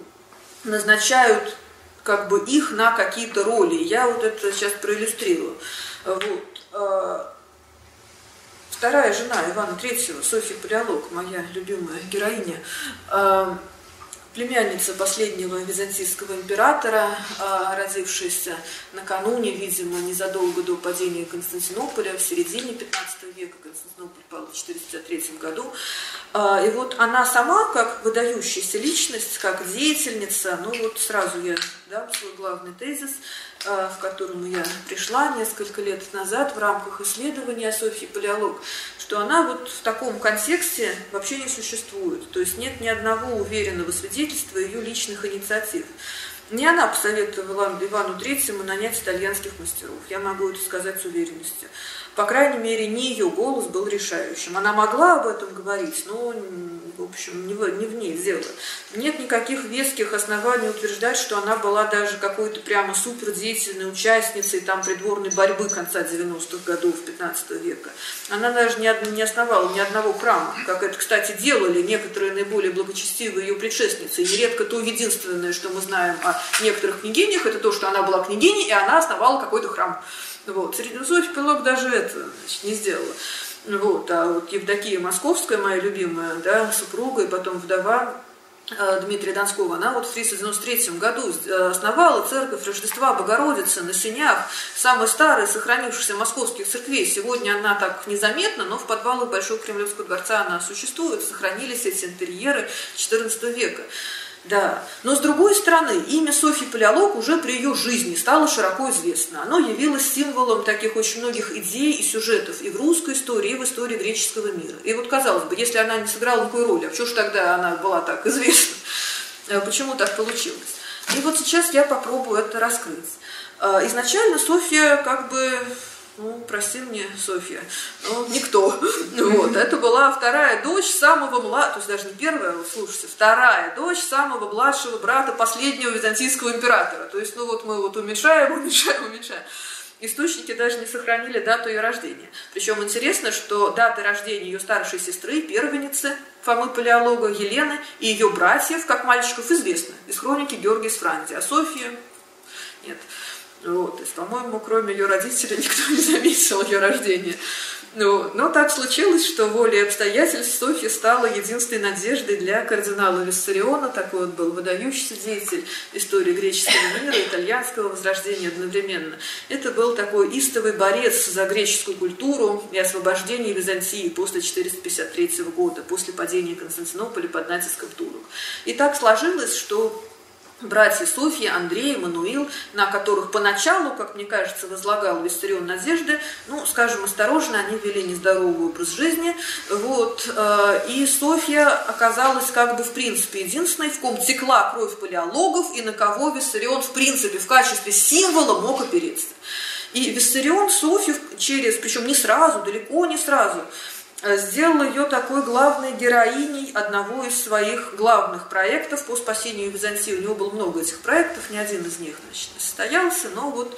назначают как бы их на какие-то роли. Я вот это сейчас проиллюстрирую. Вот. Вторая жена Ивана Третьего, Софья Палеолог, моя любимая героиня, племянница последнего византийского императора, а, родившаяся накануне, видимо, незадолго до падения Константинополя, в середине 15 века, Константинополь пал в 453 году. А, и вот она сама, как выдающаяся личность, как деятельница, ну вот сразу я дам свой главный тезис, в котором я пришла несколько лет назад в рамках исследования Софьи Палеолог, что она вот в таком контексте вообще не существует. То есть нет ни одного уверенного свидетельства ее личных инициатив. Не она посоветовала Ивану Третьему нанять итальянских мастеров. Я могу это сказать с уверенностью. По крайней мере, не ее голос был решающим. Она могла об этом говорить, но в общем, не в, не в ней дело. Нет никаких веских оснований утверждать, что она была даже какой-то прямо супердеятельной участницей там придворной борьбы конца 90-х годов 15 века. Она даже не, не основала ни одного храма, как это, кстати, делали некоторые наиболее благочестивые ее предшественницы. И нередко то единственное, что мы знаем о некоторых княгинях, это то, что она была княгиней, и она основала какой-то храм. Вот. Средневековый пилок даже это значит, не сделала. Вот, а вот Евдокия Московская, моя любимая, да, супруга и потом вдова, Э, Дмитрия Донского, она вот в 393 году э, основала церковь Рождества Богородицы на Синях, самой старой сохранившейся московских церквей. Сегодня она так незаметна, но в подвалах Большого Кремлевского дворца она существует, сохранились эти интерьеры XIV века. Да, но с другой стороны, имя Софьи Палеолог уже при ее жизни стало широко известно. Оно явилось символом таких очень многих идей и сюжетов и в русской истории, и в истории греческого мира. И вот казалось бы, если она не сыграла никакой роли, а почему же тогда она была так известна? А почему так получилось? И вот сейчас я попробую это раскрыть. А, изначально Софья как бы ну, прости мне, Софья, ну, никто. Вот, это была вторая дочь самого младшего, то есть даже не первая, вот, слушайте, вторая дочь самого младшего брата последнего византийского императора. То есть, ну вот мы вот уменьшаем, уменьшаем, уменьшаем. Источники даже не сохранили дату ее рождения. Причем интересно, что дата рождения ее старшей сестры, первенницы Фомы Палеолога, Елены и ее братьев, как мальчиков, известны из хроники Георгия Сфранти. А Софья нет. Вот, то есть, по-моему, кроме ее родителей никто не заметил ее рождения. Ну, но так случилось, что волей обстоятельств Софья стала единственной надеждой для кардинала Виссариона, такой вот был выдающийся деятель истории греческого мира, итальянского возрождения одновременно. Это был такой истовый борец за греческую культуру и освобождение Византии после 453 года, после падения Константинополя под натиском турок. И так сложилось, что братья Софья, Андрей, Мануил, на которых поначалу, как мне кажется, возлагал Виссарион надежды, ну, скажем осторожно, они вели нездоровый образ жизни, вот, э, и Софья оказалась как бы в принципе единственной, в ком текла кровь палеологов, и на кого Виссарион в принципе в качестве символа мог опереться. И Виссарион Софью через, причем не сразу, далеко не сразу, сделал ее такой главной героиней одного из своих главных проектов по спасению Византии. У него было много этих проектов, ни один из них значит, не состоялся, но вот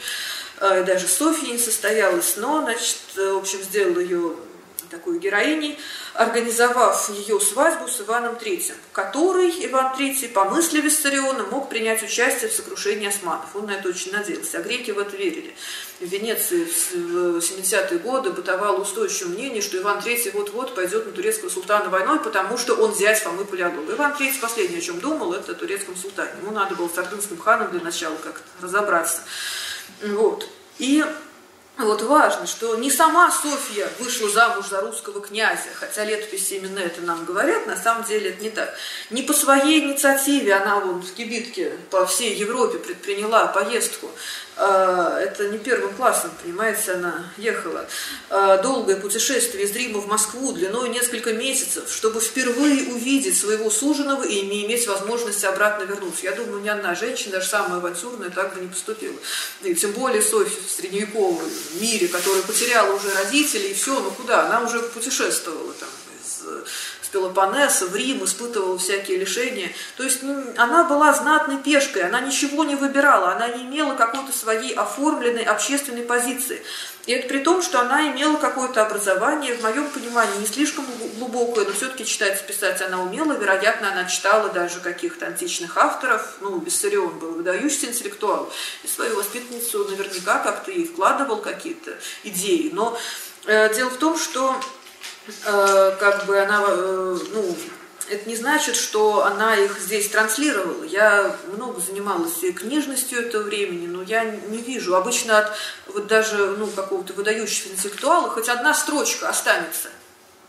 э, даже Софья не состоялась, но, значит, э, в общем, сделал ее такой героиней, организовав ее свадьбу с Иваном III, который, Иван III, по мысли Виссариона, мог принять участие в сокрушении османов. Он на это очень надеялся, а греки в это верили. В Венеции в 70-е годы бытовало устойчивое мнение, что Иван III вот-вот пойдет на турецкого султана войной, потому что он зять Фомы Палеолога. Иван III последнее, о чем думал, это о турецком султане. Ему надо было с ордынским ханом для начала как-то разобраться. Вот. И вот важно, что не сама Софья вышла замуж за русского князя, хотя летописи именно это нам говорят, на самом деле это не так. Не по своей инициативе она вот в кибитке по всей Европе предприняла поездку. А, это не первым классом, понимаете, она ехала. А, долгое путешествие из Рима в Москву длиной несколько месяцев, чтобы впервые увидеть своего суженого и не иметь возможности обратно вернуться. Я думаю, ни одна женщина, даже самая авантюрная, так бы не поступила. И тем более Софья в средневековом мире, которая потеряла уже родителей, и все, ну куда? Она уже путешествовала там из Пелопоннеса, в Рим, испытывала всякие лишения. То есть ну, она была знатной пешкой, она ничего не выбирала, она не имела какой-то своей оформленной общественной позиции. И это при том, что она имела какое-то образование, в моем понимании, не слишком глубокое, но все-таки читать писать она умела. Вероятно, она читала даже каких-то античных авторов. Ну, Виссарион был выдающийся интеллектуал. И свою воспитанницу наверняка как-то ей вкладывал какие-то идеи. Но э, дело в том, что как бы она, э, ну, это не значит, что она их здесь транслировала. Я много занималась и книжностью этого времени, но я не вижу. Обычно от вот даже ну, какого-то выдающегося интеллектуала хоть одна строчка останется.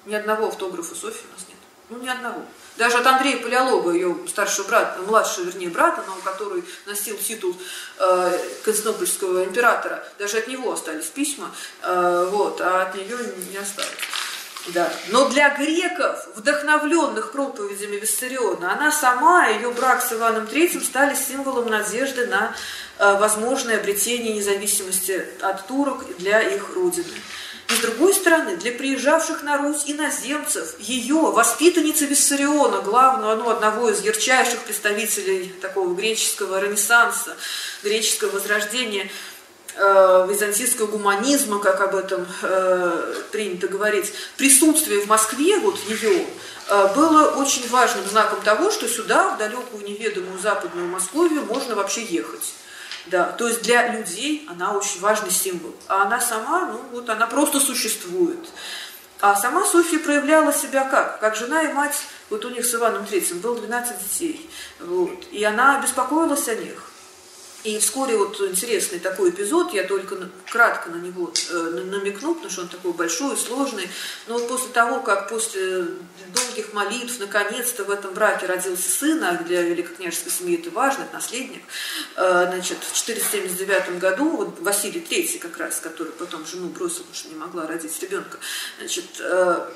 Ни одного автографа Софьи у нас нет. Ну, ни одного. Даже от Андрея Палеолога, ее старшего брата, младшего, вернее, брата, но который носил титул э, Константинопольского императора, даже от него остались письма, э, вот, а от нее не осталось. Да. Но для греков, вдохновленных проповедями Виссариона, она сама, ее брак с Иваном III стали символом надежды на э, возможное обретение независимости от турок для их родины. И с другой стороны, для приезжавших на Русь иноземцев, ее, воспитанница Виссариона, главного, ну, одного из ярчайших представителей такого греческого ренессанса, греческого возрождения – византийского гуманизма, как об этом э, принято говорить, присутствие в Москве, вот ее, э, было очень важным знаком того, что сюда, в далекую неведомую западную Московию, можно вообще ехать. Да, то есть для людей она очень важный символ. А она сама, ну вот она просто существует. А сама Софья проявляла себя как? Как жена и мать Вот у них с Иваном Третьим было 12 детей. Вот. И она беспокоилась о них. И вскоре вот интересный такой эпизод, я только кратко на него э, намекну, потому что он такой большой, сложный. Но вот после того, как после долгих молитв наконец-то в этом браке родился сын, а для великокняжеской семьи это важно, это наследник, э, значит, в 479 году вот Василий III как раз, который потом жену бросил, потому что не могла родить ребенка, значит, э,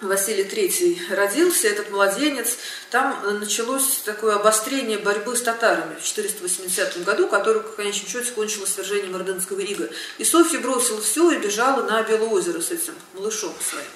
Василий III родился, этот младенец, там началось такое обострение борьбы с татарами в 480 году, которое в конечном счете кончилось свержением Ордынского ига. И Софья бросила все и бежала на Белое озеро с этим малышом своим,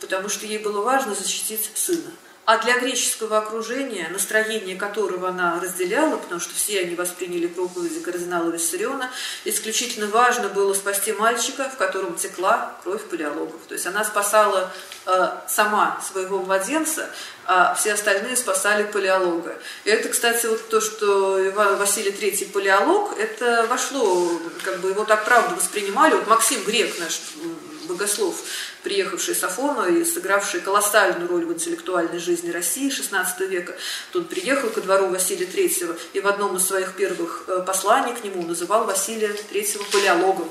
потому что ей было важно защитить сына. А для греческого окружения, настроение которого она разделяла, потому что все они восприняли проповеди кардинала Виссариона, исключительно важно было спасти мальчика, в котором текла кровь палеологов. То есть она спасала э, сама своего младенца, а все остальные спасали палеолога. И это, кстати, вот то, что Иван Василий III палеолог, это вошло, как бы его так правда воспринимали. Вот Максим Грек, наш богослов, приехавший с Афона и сыгравший колоссальную роль в интеллектуальной жизни России XVI века. Тут приехал ко двору Василия III и в одном из своих первых э, посланий к нему называл Василия III палеологом.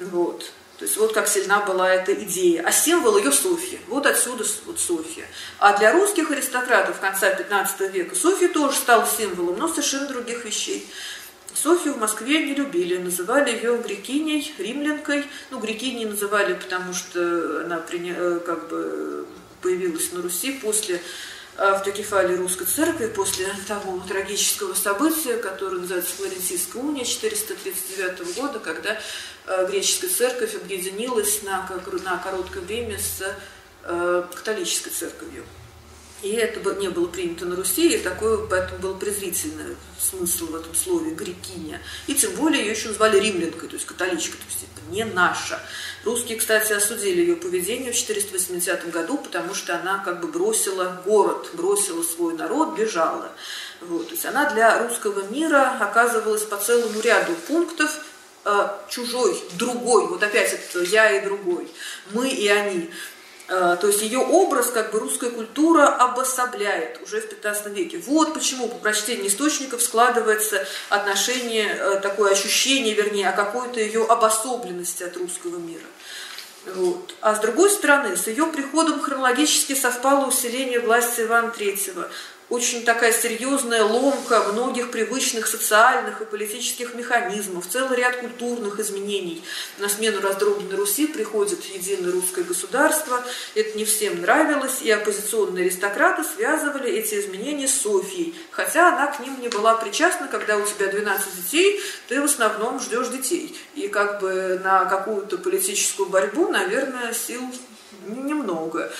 Вот. То есть вот как сильна была эта идея. А символ ее Софья. Вот отсюда вот Софья. А для русских аристократов конца 15 века Софья тоже стала символом, но совершенно других вещей. Софью в Москве не любили, называли ее грекиней, римлянкой. Ну, грекиней называли, потому что она э, как бы появилась на Руси после автокефалии русской церкви, после того трагического события, которое называется Флорентийская уния 439 года, когда э, греческая церковь объединилась на, на короткое время с э, католической церковью. И это не было принято на Руси, и такой, поэтому был презрительный смысл в этом слове «грекиня». И тем более ее еще назвали римлянкой, то есть католичкой, то есть это не наша. Русские, кстати, осудили ее поведение в 480 году, потому что она как бы бросила город, бросила свой народ, бежала. Вот. То есть она для русского мира оказывалась по целому ряду пунктов э, чужой, другой, вот опять это я и другой, мы и они. Э, то есть ее образ как бы русская культура обособляет уже в 15 веке. Вот почему по прочтению источников складывается отношение, э, такое ощущение, вернее, о какой-то ее обособленности от русского мира. Вот. А с другой стороны, с ее приходом хронологически совпало усиление власти Ивана III, очень такая серьезная ломка многих привычных социальных и политических механизмов, целый ряд культурных изменений. На смену раздробленной Руси приходит единое русское государство. Это не всем нравилось, и оппозиционные аристократы связывали эти изменения с Софией, хотя она к ним не была причастна, когда у тебя 12 детей, ты в основном ждешь детей. И как бы на какую-то политическую борьбу, наверное, сил немного.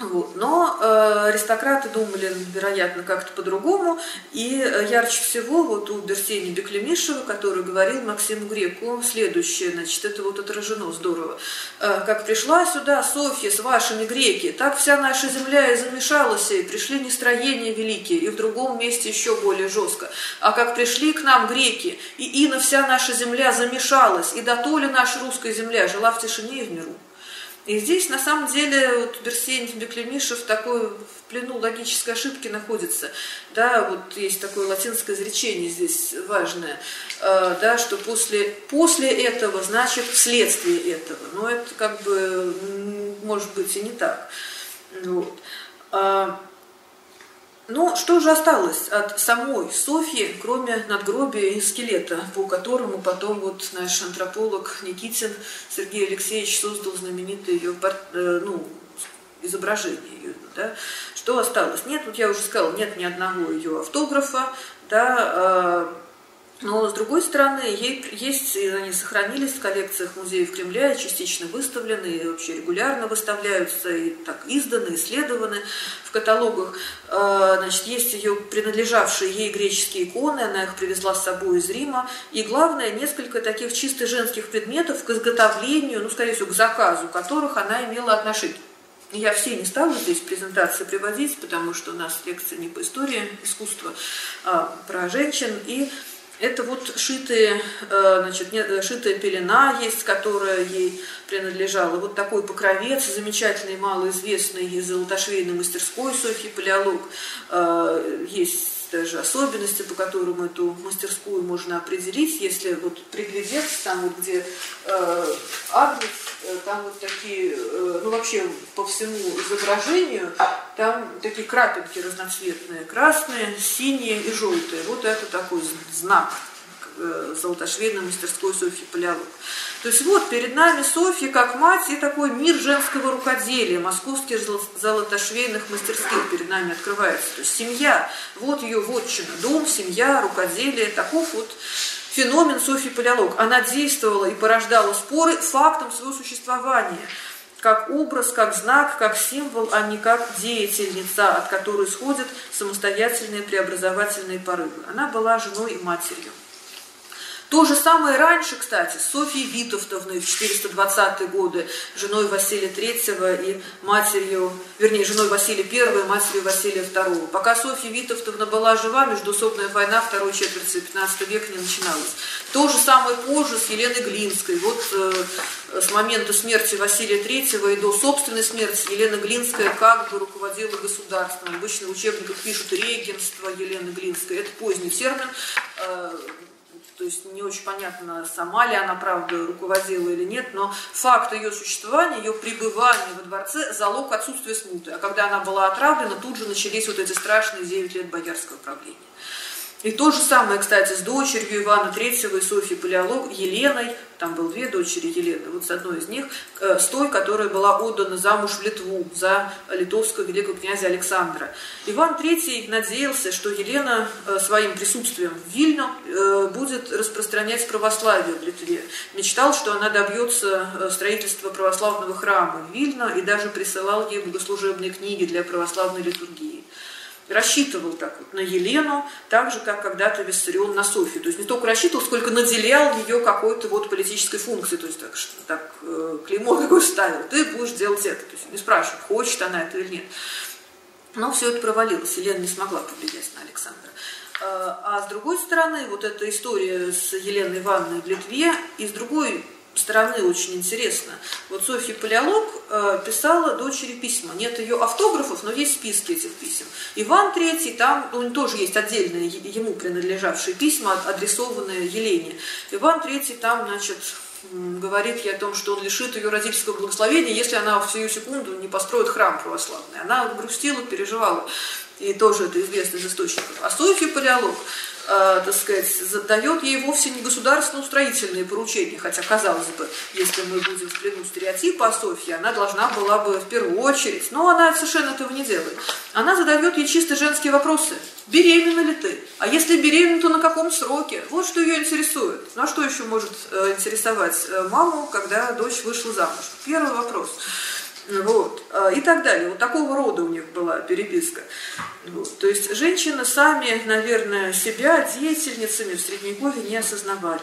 Вот. Но э, аристократы думали, вероятно, как-то по-другому. И э, ярче всего вот у Берсени Беклемишева, который говорил Максиму Греку следующее, значит, это вот отражено здорово. Э, как пришла сюда Софья с вашими греки, так вся наша земля и замешалась, и пришли нестроения великие, и в другом месте еще более жестко. А как пришли к нам греки, и ина вся наша земля замешалась, и до ли наша русская земля жила в тишине и в миру. И здесь, на самом деле, вот Берсень Беклемишев такой в плену логической ошибки находится. Да, вот есть такое латинское изречение здесь важное, э, да, что после, после этого значит вследствие этого. Но это как бы может быть и не так. Вот. Но что же осталось от самой Софьи, кроме надгробия и скелета, по которому потом вот наш антрополог Никитин Сергей Алексеевич создал знаменитое ее э, ну, изображение ее, да? Что осталось? Нет, вот я уже сказала, нет ни одного ее автографа, да, а, но, с другой стороны, есть, и они сохранились в коллекциях музеев Кремля, частично выставлены, и вообще регулярно выставляются, и так изданы, исследованы в каталогах. А, значит, есть ее принадлежавшие ей греческие иконы, она их привезла с собой из Рима. И главное, несколько таких чисто женских предметов к изготовлению, ну, скорее всего, к заказу, которых она имела отношение. Я все не стала здесь презентации приводить, потому что у нас лекция не по истории искусства, а про женщин. И Это вот шитые, э, значит, э, шитая пелена есть, которая ей принадлежала. Вот такой покровец, замечательный, малоизвестный из золотошвейной мастерской Софьи Палеолог. Э, даже особенности, по которым эту мастерскую можно определить, если вот приглядеться, там вот где э, адрес, э, там вот такие, э, ну вообще по всему изображению, там такие крапинки разноцветные, красные, синие и желтые. Вот это такой знак э, золотошвейной мастерской Софьи Полялок. То есть вот перед нами Софья как мать и такой мир женского рукоделия, московских золотошвейных мастерских перед нами открывается. То есть семья, вот ее вотчина, дом, семья, рукоделие, таков вот феномен Софьи Палеолог. Она действовала и порождала споры фактом своего существования как образ, как знак, как символ, а не как деятельница, от которой исходят самостоятельные преобразовательные порывы. Она была женой и матерью. То же самое раньше, кстати, с Софьей Витовтовной в 420-е годы, женой Василия III и матерью, вернее, женой Василия I и матерью Василия II. Пока Софья Витовтовна была жива, междусобная война второй четверти 15 века не начиналась. То же самое позже с Еленой Глинской. Вот э, с момента смерти Василия III и до собственной смерти Елена Глинская как бы руководила государством. Обычно в учебниках пишут регенство Елены Глинской. Это поздний термин. Э, то есть не очень понятно, сама ли она, правда, руководила или нет, но факт ее существования, ее пребывания во дворце – залог отсутствия смуты. А когда она была отравлена, тут же начались вот эти страшные 9 лет боярского правления. И то же самое, кстати, с дочерью Ивана III и Софьей Палеолог, Еленой, там было две дочери Елены, вот с одной из них, э, с той, которая была отдана замуж в Литву за литовского великого князя Александра. Иван III надеялся, что Елена э, своим присутствием в Вильно э, будет распространять православие в Литве. Мечтал, что она добьется строительства православного храма в Вильно и даже присылал ей богослужебные книги для православной литургии рассчитывал так вот на Елену, так же, как когда-то Виссарион на Софию. То есть не только рассчитывал, сколько наделял ее какой-то вот политической функцией. То есть так, что, так э, клеймо какое ставил, ты будешь делать это. То есть не спрашивал, хочет она это или нет. Но все это провалилось. Елена не смогла повлиять на Александра. Э, а с другой стороны, вот эта история с Еленой Ивановной в Литве, и с другой стороны очень интересно. Вот Софья Палеолог э, писала дочери письма. Нет ее автографов, но есть списки этих писем. Иван III, там ну, тоже есть отдельные ему принадлежавшие письма, адресованные Елене. Иван III там, значит, говорит ей о том, что он лишит ее родительского благословения, если она в сию секунду не построит храм православный. Она грустила, переживала, и тоже это известно из источников. А Софья Палеолог так сказать, дает ей вовсе не государственно-устроительные поручения, хотя, казалось бы, если мы будем в плену стереотипа о Софье, она должна была бы в первую очередь, но она совершенно этого не делает. Она задает ей чисто женские вопросы. Беременна ли ты? А если беременна, то на каком сроке? Вот что ее интересует. Ну а что еще может э, интересовать э, маму, когда дочь вышла замуж? Первый вопрос. Вот. А, и так далее. Вот такого рода у них была переписка. Вот. То есть женщины сами, наверное, себя деятельницами в Средневековье не осознавали.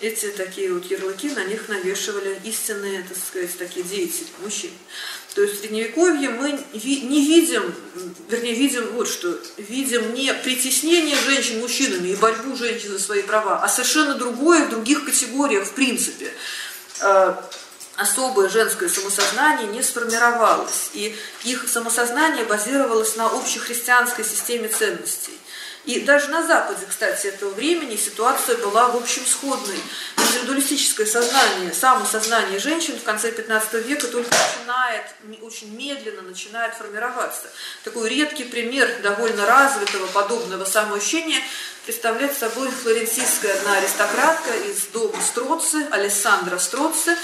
Эти такие вот ярлыки на них навешивали истинные, так сказать, такие деятели, мужчины. То есть в Средневековье мы не видим, вернее, видим вот что, видим не притеснение женщин мужчинами и борьбу женщин за свои права, а совершенно другое в других категориях в принципе а, особое женское самосознание не сформировалось, и их самосознание базировалось на общехристианской системе ценностей. И даже на Западе, кстати, этого времени ситуация была, в общем, сходной. Индивидуалистическое сознание, самосознание женщин в конце 15 века только начинает, очень медленно начинает формироваться. Такой редкий пример довольно развитого подобного самоощущения представляет собой флоренцийская одна аристократка из дома Строци, Алессандра Строци,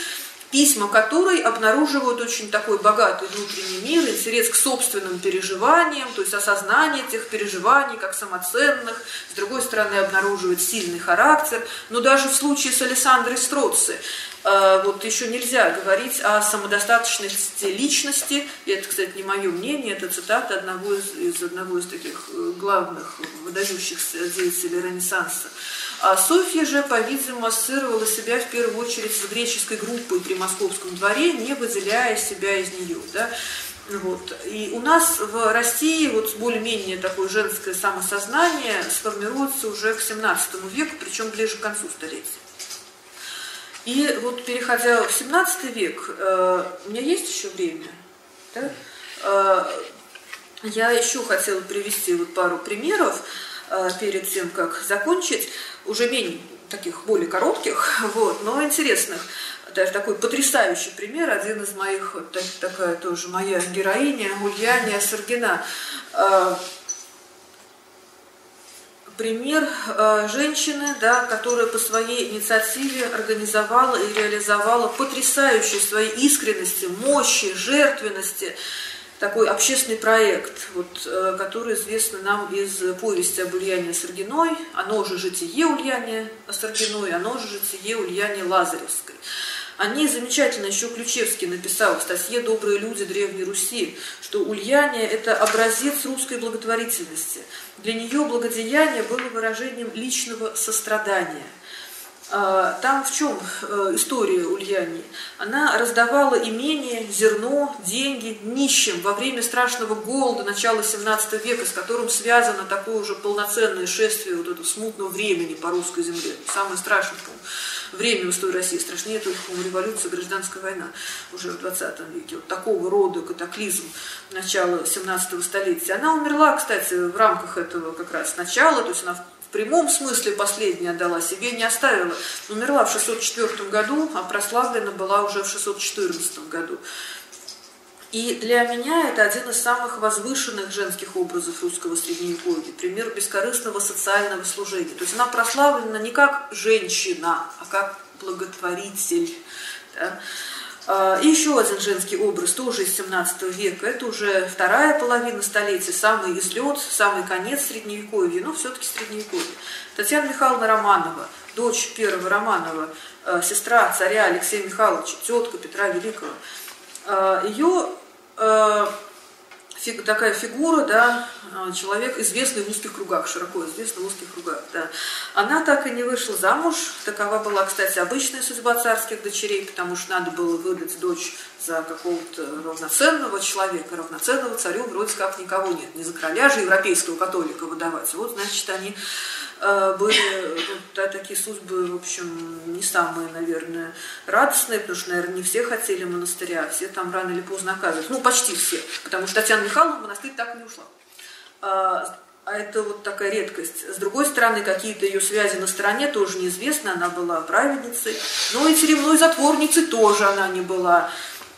письма которой обнаруживают очень такой богатый внутренний мир, интерес к собственным переживаниям, то есть осознание этих переживаний как самоценных, с другой стороны обнаруживает сильный характер, но даже в случае с Александрой Строци э, вот еще нельзя говорить о самодостаточности личности, и это, кстати, не мое мнение, это цитата одного из, из одного из таких э, главных выдающихся деятелей Ренессанса. А Софья же, по-видимому, ассоциировала себя в первую очередь с греческой группой при московском дворе, не выделяя себя из нее. Да? Вот. И у нас в России вот более-менее такое женское самосознание сформируется уже к 17 веку, причем ближе к концу столетия. И вот переходя в 17 век, э, у меня есть еще время, да? э, я еще хотела привести вот пару примеров перед тем, как закончить, уже менее таких более коротких, вот, но интересных даже такой потрясающий пример, один из моих, вот так, такая тоже моя героиня, Ульяния Саргина. Э, пример э, женщины, да, которая по своей инициативе организовала и реализовала потрясающие своей искренности, мощи, жертвенности такой общественный проект, вот, э, который известен нам из повести об Ульяне Саргиной, оно же «Житие Ульяне Саргиной», оно же «Житие Ульяне Лазаревской». Они замечательно, еще Ключевский написал в статье «Добрые люди Древней Руси», что Ульяне – это образец русской благотворительности. Для нее благодеяние было выражением личного сострадания – там в чем э, история Ульяни? Она раздавала имение, зерно, деньги нищим во время страшного голода начала 17 века, с которым связано такое уже полноценное шествие вот этого смутного времени по русской земле. Самое страшное время в истории России, страшнее только революция, гражданская война уже в 20 веке. Вот такого рода катаклизм начала 17 столетия. Она умерла, кстати, в рамках этого как раз начала, то есть она прямом смысле последняя отдала себе, не оставила. Умерла в 604 году, а прославлена была уже в 614 году. И для меня это один из самых возвышенных женских образов русского средневековья, пример бескорыстного социального служения. То есть она прославлена не как женщина, а как благотворитель. Да? А, и еще один женский образ, тоже из 17 века, это уже вторая половина столетия, самый излет, самый конец Средневековья, но все-таки Средневековье. Татьяна Михайловна Романова, дочь первого Романова, а, сестра царя Алексея Михайловича, тетка Петра Великого. А, Ее такая фигура, да, человек, известный в узких кругах, широко известный в узких кругах, да. Она так и не вышла замуж, такова была, кстати, обычная судьба царских дочерей, потому что надо было выдать дочь за какого-то равноценного человека, равноценного царю вроде как никого нет, не за короля же европейского католика выдавать. Вот, значит, они Э, были да, такие судьбы, в общем, не самые, наверное, радостные, потому что, наверное, не все хотели монастыря, все там рано или поздно оказывались. Ну, почти все, потому что Татьяна Михайловна в монастырь так и не ушла. А, а это вот такая редкость. С другой стороны, какие-то ее связи на стороне тоже неизвестны. Она была праведницей, но и тюремной затворницей тоже она не была.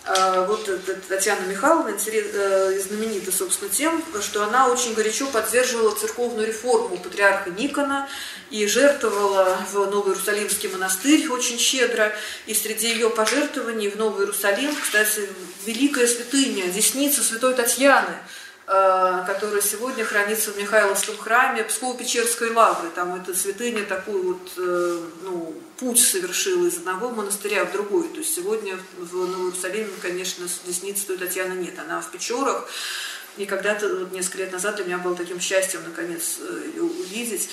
А, вот Татьяна Михайловна э, знаменита, собственно, тем, что она очень горячо поддерживала церковную реформу патриарха Никона и жертвовала в Новый Иерусалимский монастырь очень щедро. И среди ее пожертвований в Новый Иерусалим, кстати, великая святыня, десница святой Татьяны – которая сегодня хранится в Михайловском храме Псково-Печерской лавры. Там эта святыня такой вот, э, ну, путь совершила из одного монастыря в другой. То есть сегодня в Новом Иерусалиме, конечно, десницы Татьяны нет. Она в Печорах. И когда-то, несколько лет назад для меня было таким счастьем, наконец, э, ее увидеть.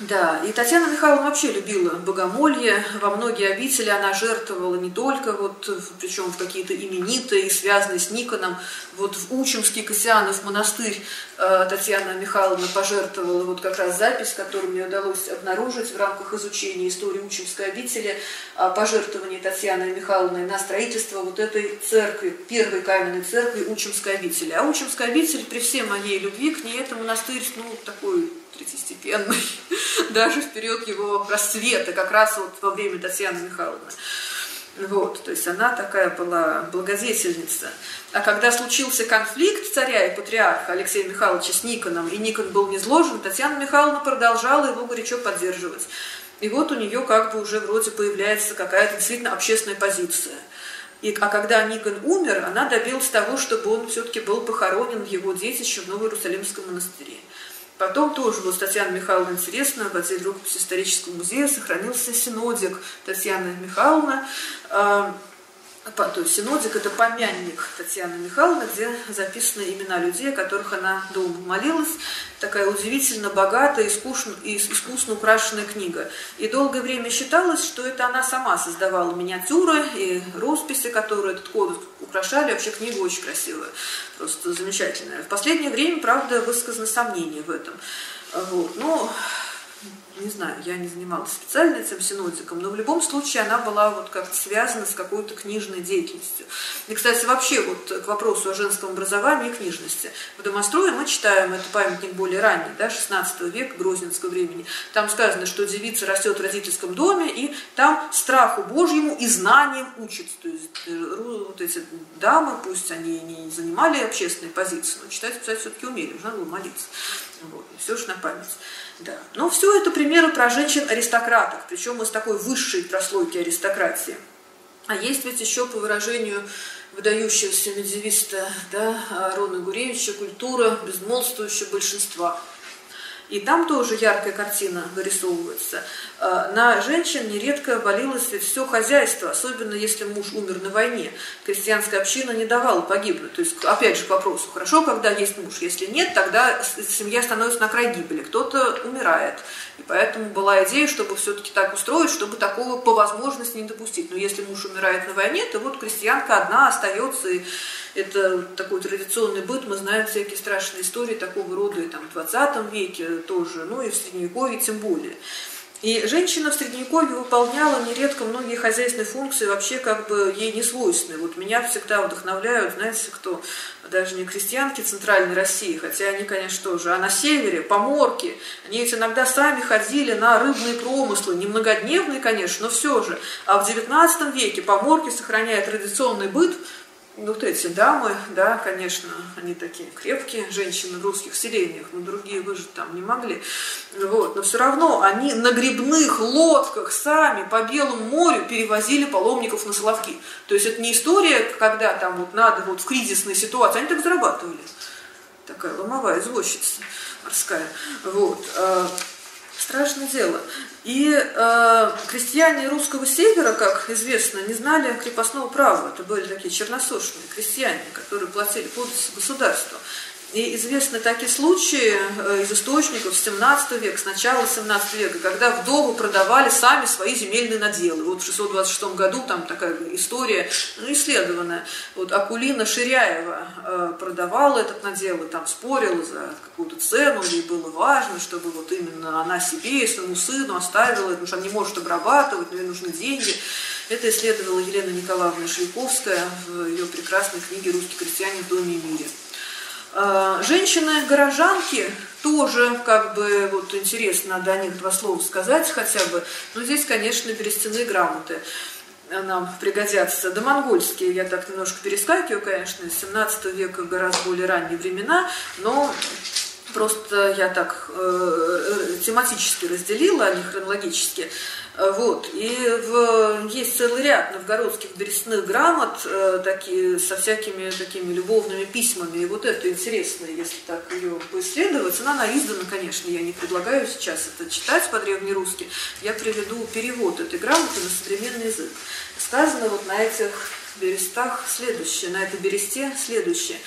Да, и Татьяна Михайловна вообще любила богомолье. Во многие обители она жертвовала не только, вот, причем в какие-то именитые, связанные с Никоном. Вот в Учимский Кассианов монастырь э, Татьяна Михайловна пожертвовала вот как раз запись, которую мне удалось обнаружить в рамках изучения истории Учимской обители, э, пожертвование Татьяны Михайловны на строительство вот этой церкви, первой каменной церкви Учимской обители. А Учимская обитель, при всей моей любви к ней, это монастырь, ну, такой третьестепенный, даже в период его расцвета, как раз вот во время Татьяны Михайловны. Вот, то есть она такая была благодетельница. А когда случился конфликт царя и патриарха Алексея Михайловича с Никоном, и Никон был низложен, Татьяна Михайловна продолжала его горячо поддерживать. И вот у нее как бы уже вроде появляется какая-то действительно общественная позиция. И, а когда Никон умер, она добилась того, чтобы он все-таки был похоронен в его детище в Новоиерусалимском монастыре. Потом тоже вот Татьяна Михайловна интересно, в отделе рукописи исторического музея сохранился синодик Татьяны Михайловны. А, то есть синодик – это помянник Татьяны Михайловны, где записаны имена людей, о которых она долго молилась. такая удивительно богатая, искусно, искусно украшенная книга. И долгое время считалось, что это она сама создавала миниатюры и росписи, которые этот кодекс украшали. Вообще книга очень красивая, просто замечательная. В последнее время, правда, высказано сомнение в этом. Вот. Но не знаю, я не занималась специально этим синодиком, но в любом случае она была вот как-то связана с какой-то книжной деятельностью. И, кстати, вообще вот к вопросу о женском образовании и книжности. В Домострое мы читаем, это памятник более ранний, да, 16 века, Грозненского времени. Там сказано, что девица растет в родительском доме, и там страху Божьему и знанием учится. То есть э, вот эти дамы, пусть они не занимали общественные позиции, но читать писать все-таки умели, нужно было молиться. Вот, все же на память. Да. Но все это примеры про женщин-аристократок, причем из такой высшей прослойки аристократии. А есть ведь еще по выражению выдающегося медиевиста да, Рона Гуревича культура безмолвствующего большинства – и там тоже яркая картина вырисовывается. А, на женщин нередко валилось все хозяйство, особенно если муж умер на войне. Крестьянская община не давала погибнуть. То есть, опять же, к вопросу, хорошо, когда есть муж. Если нет, тогда семья становится на край гибели. Кто-то умирает. И поэтому была идея, чтобы все-таки так устроить, чтобы такого по возможности не допустить. Но если муж умирает на войне, то вот крестьянка одна остается и это такой традиционный быт, мы знаем всякие страшные истории такого рода и там, в 20 веке тоже, ну и в Средневековье тем более. И женщина в Средневековье выполняла нередко многие хозяйственные функции, вообще как бы ей не свойственные. Вот меня всегда вдохновляют, знаете, кто, даже не крестьянки Центральной России, хотя они, конечно, тоже, а на севере, поморки, они ведь иногда сами ходили на рыбные промыслы, немногодневные, конечно, но все же. А в XIX веке поморки, сохраняя традиционный быт, вот эти дамы, да, конечно, они такие крепкие, женщины в русских селениях, но другие выжить там не могли. Вот, но все равно они на грибных лодках сами по Белому морю перевозили паломников на Соловки. То есть это не история, когда там вот надо вот в кризисной ситуации, они так зарабатывали. Такая ломовая извозчица морская. Вот. Страшное дело. И э, крестьяне русского севера, как известно, не знали крепостного права. Это были такие черносошные крестьяне, которые платили подати государству. И известны такие случаи э, из источников 17 века, с начала 17 века, когда вдовы продавали сами свои земельные наделы. Вот в 626 году там такая история ну, исследованная. Вот Акулина Ширяева э, продавала этот надел и там спорила за какую-то цену, ей было важно, чтобы вот именно она себе и своему сыну оставила, потому что она не может обрабатывать, но ей нужны деньги. Это исследовала Елена Николаевна Швейковская в ее прекрасной книге «Русские крестьяне в доме и мире». А, женщины-горожанки тоже, как бы, вот интересно до них два слова сказать хотя бы, но здесь, конечно, берестяные грамоты нам пригодятся. До монгольские я так немножко перескакиваю, конечно, из 17 века гораздо более ранние времена, но просто я так э, тематически разделила, а не хронологически. Вот. И в, есть целый ряд новгородских берестных грамот э, такие, со всякими такими любовными письмами. И вот это интересно, если так ее поисследовать. Она, она издана, конечно, я не предлагаю сейчас это читать по-древнерусски. Я приведу перевод этой грамоты на современный язык. Сказано вот на этих берестах следующее, на этой бересте следующее.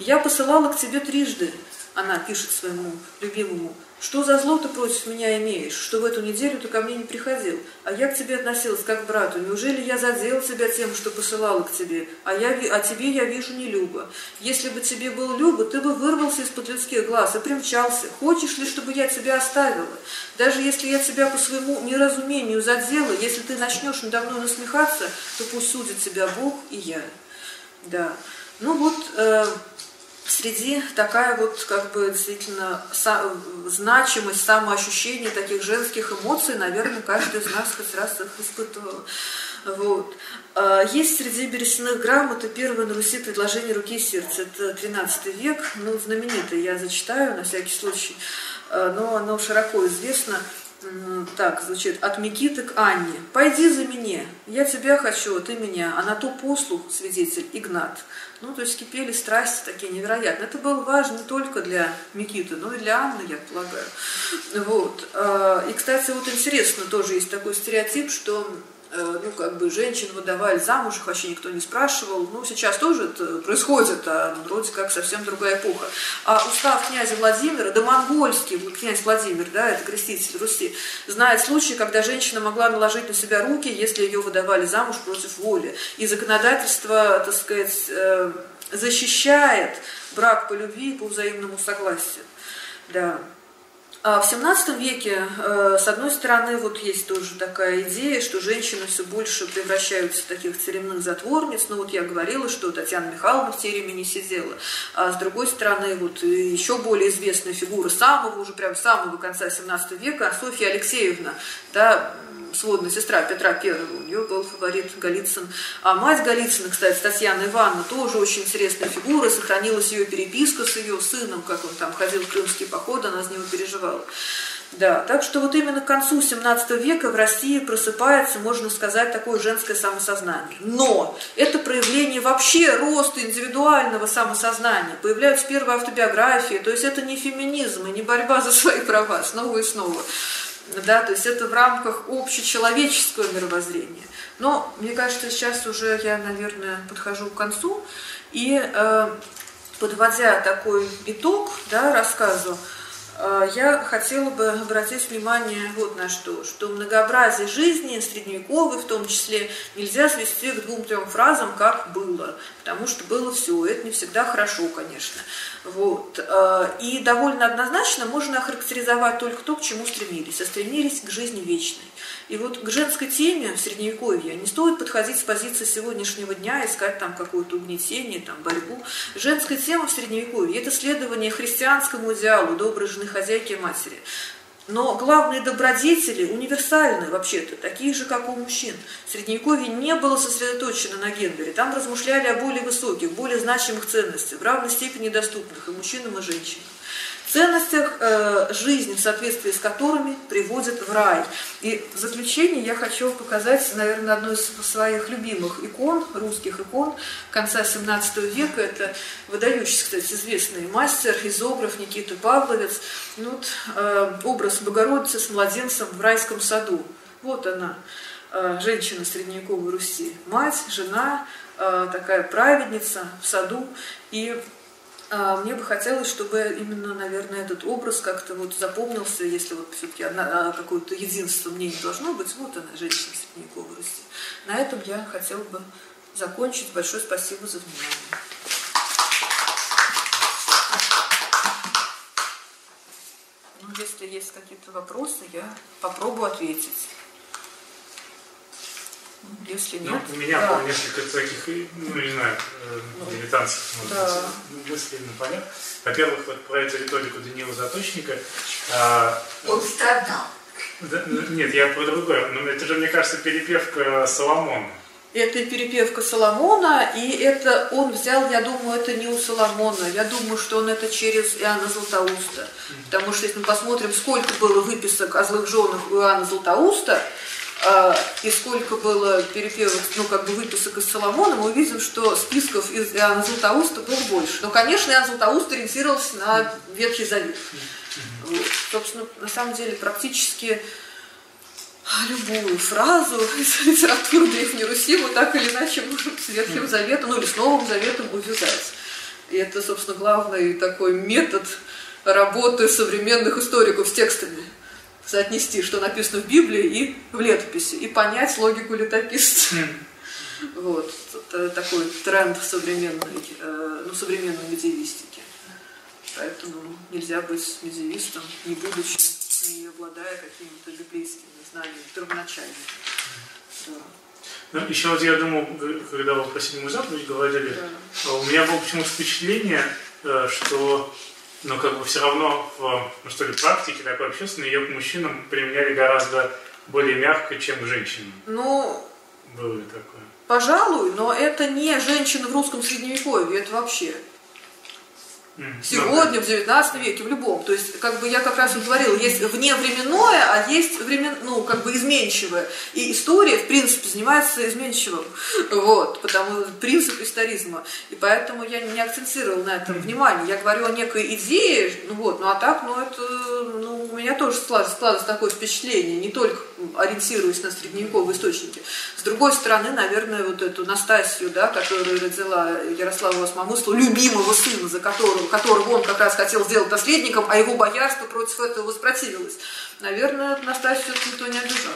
«Я посылала к тебе трижды, она пишет своему любимому, что за зло ты против меня имеешь, что в эту неделю ты ко мне не приходил, а я к тебе относилась как к брату. Неужели я задел тебя тем, что посылала к тебе, а, я, а тебе я вижу не Люба? Если бы тебе был Люба, ты бы вырвался из-под людских глаз и примчался. Хочешь ли, чтобы я тебя оставила? Даже если я тебя по своему неразумению задела, если ты начнешь надо мной насмехаться, то пусть судит тебя Бог и я. Да. Ну вот... Э, среди такая вот как бы действительно значимость, самоощущение таких женских эмоций, наверное, каждый из нас хоть раз их испытывал. Вот. А, есть среди берестяных грамот и первое на Руси предложение руки и сердца. Это 13 век, ну, знаменитое, я зачитаю на всякий случай, а, но оно широко известно. Так, звучит, от Микиты к Анне. «Пойди за меня, я тебя хочу, а ты меня, а на то послух, свидетель, Игнат». Ну, то есть кипели страсти такие невероятные. Это было важно не только для Микиты, но и для Анны, я полагаю. Вот. А, и, кстати, вот интересно, тоже есть такой стереотип, что Э, ну, как бы женщин выдавали замуж, их вообще никто не спрашивал. Ну, сейчас тоже это происходит, а ну, вроде как совсем другая эпоха. А устав князя Владимира, да монгольский князь Владимир, да, это креститель Руси, знает случаи, когда женщина могла наложить на себя руки, если ее выдавали замуж против воли. И законодательство, так сказать, э, защищает брак по любви и по взаимному согласию. Да. А в 17 веке, э, с одной стороны, вот есть тоже такая идея, что женщины все больше превращаются в таких церемных затворниц. Ну вот я говорила, что Татьяна Михайловна в тереме не сидела. А с другой стороны, вот еще более известная фигура самого, уже прям самого конца 17 века, Софья Алексеевна, да, сводная сестра Петра I, у нее был фаворит Голицын. А мать Голицына, кстати, Татьяна Ивановна, тоже очень интересная фигура, сохранилась ее переписка с ее сыном, как он там ходил в крымские походы, она за него переживала. Да, так что вот именно к концу 17 века в России просыпается, можно сказать, такое женское самосознание. Но это проявление вообще роста индивидуального самосознания. Появляются первые автобиографии, то есть это не феминизм и не борьба за свои права снова и снова да, то есть это в рамках общечеловеческого мировоззрения. Но мне кажется, сейчас уже я, наверное, подхожу к концу и э, подводя такой итог да, рассказу, э, я хотела бы обратить внимание вот на что, что многообразие жизни, средневековой в том числе, нельзя свести к двум-трем фразам, как было, потому что было все, это не всегда хорошо, конечно. Вот. Э, и довольно однозначно можно охарактеризовать только то, к чему стремились, а стремились к жизни вечной. И вот к женской теме в Средневековье не стоит подходить с позиции сегодняшнего дня, искать там какое-то угнетение, там, борьбу. Женская тема в Средневековье – это следование христианскому идеалу доброй жены хозяйки и матери. Но главные добродетели универсальны вообще-то, такие же, как у мужчин. В Средневековье не было сосредоточено на гендере. Там размышляли о более высоких, более значимых ценностях, в равной степени доступных и мужчинам, и женщинам ценностях э, жизни, в соответствии с которыми приводит в рай. И в заключение я хочу показать, наверное, одну из своих любимых икон, русских икон конца 17 века. Это выдающийся, кстати, известный мастер, изограф Никита Павловец. Ну, вот, э, образ Богородицы с младенцем в райском саду. Вот она, э, женщина средневековой Руси. Мать, жена, э, такая праведница в саду. И мне бы хотелось, чтобы именно, наверное, этот образ как-то вот запомнился, если вот все-таки а, какое-то единство мнений должно быть, вот она, женщина средневековой Руси. На этом я хотела бы закончить. Большое спасибо за внимание. Ну, если есть какие-то вопросы, я попробую ответить. Если ну, нет, ну, у меня да. было несколько таких, ну, не знаю, э, ну, дилетантских да. мыслей на полях. Во-первых, вот про эту риторику Даниила Заточника. А, Он страдал. Да, ну, нет, я про другое. Но это же, мне кажется, перепевка Соломона. Это перепевка Соломона, и это он взял, я думаю, это не у Соломона, я думаю, что он это через Иоанна Златоуста. Потому что если мы посмотрим, сколько было выписок о злых женах у Иоанна Златоуста, и сколько было перепевок, ну, как бы выписок из Соломона, мы увидим, что списков из Иоанна Златоуста было больше. Но, конечно, Иоанн Златоуст ориентировался на Ветхий Завет. Вот. Собственно, на самом деле, практически любую фразу из литературы Древней Руси мы так или иначе можем с Ветхим Заветом, ну или с Новым Заветом увязать. И это, собственно, главный такой метод работы современных историков с текстами соотнести, что написано в Библии и в летописи, и понять логику летописца. Вот. Это такой тренд современной, э, ну, современной медиевистики. Поэтому нельзя быть медиевистом, не будучи, не обладая какими-то библейскими знаниями первоначальными. Да. Ну, еще вот я думал, когда вы про седьмую заповедь говорили, да. у меня было почему-то впечатление, э, что но как бы все равно в, ну, что ли, практике такой общественной ее к мужчинам применяли гораздо более мягко, чем к женщинам. Ну, было ли такое? Пожалуй, но это не женщины в русском средневековье, это вообще Сегодня, в 19 веке, в любом. То есть, как бы я как раз и говорила, есть вневременное, а есть времен, ну, как бы изменчивое. И история, в принципе, занимается изменчивым. Вот, потому принцип историзма. И поэтому я не акцентировала на этом внимание. Я говорю о некой идее, ну вот, ну а так, ну это, ну, у меня тоже складывается, такое впечатление, не только ориентируясь на средневековые источники. С другой стороны, наверное, вот эту Настасью, да, которая родила Ярослава Осмомысла, любимого сына, за которого, которого он как раз хотел сделать наследником, а его боярство против этого воспротивилось. Наверное, Настасью никто не обижал.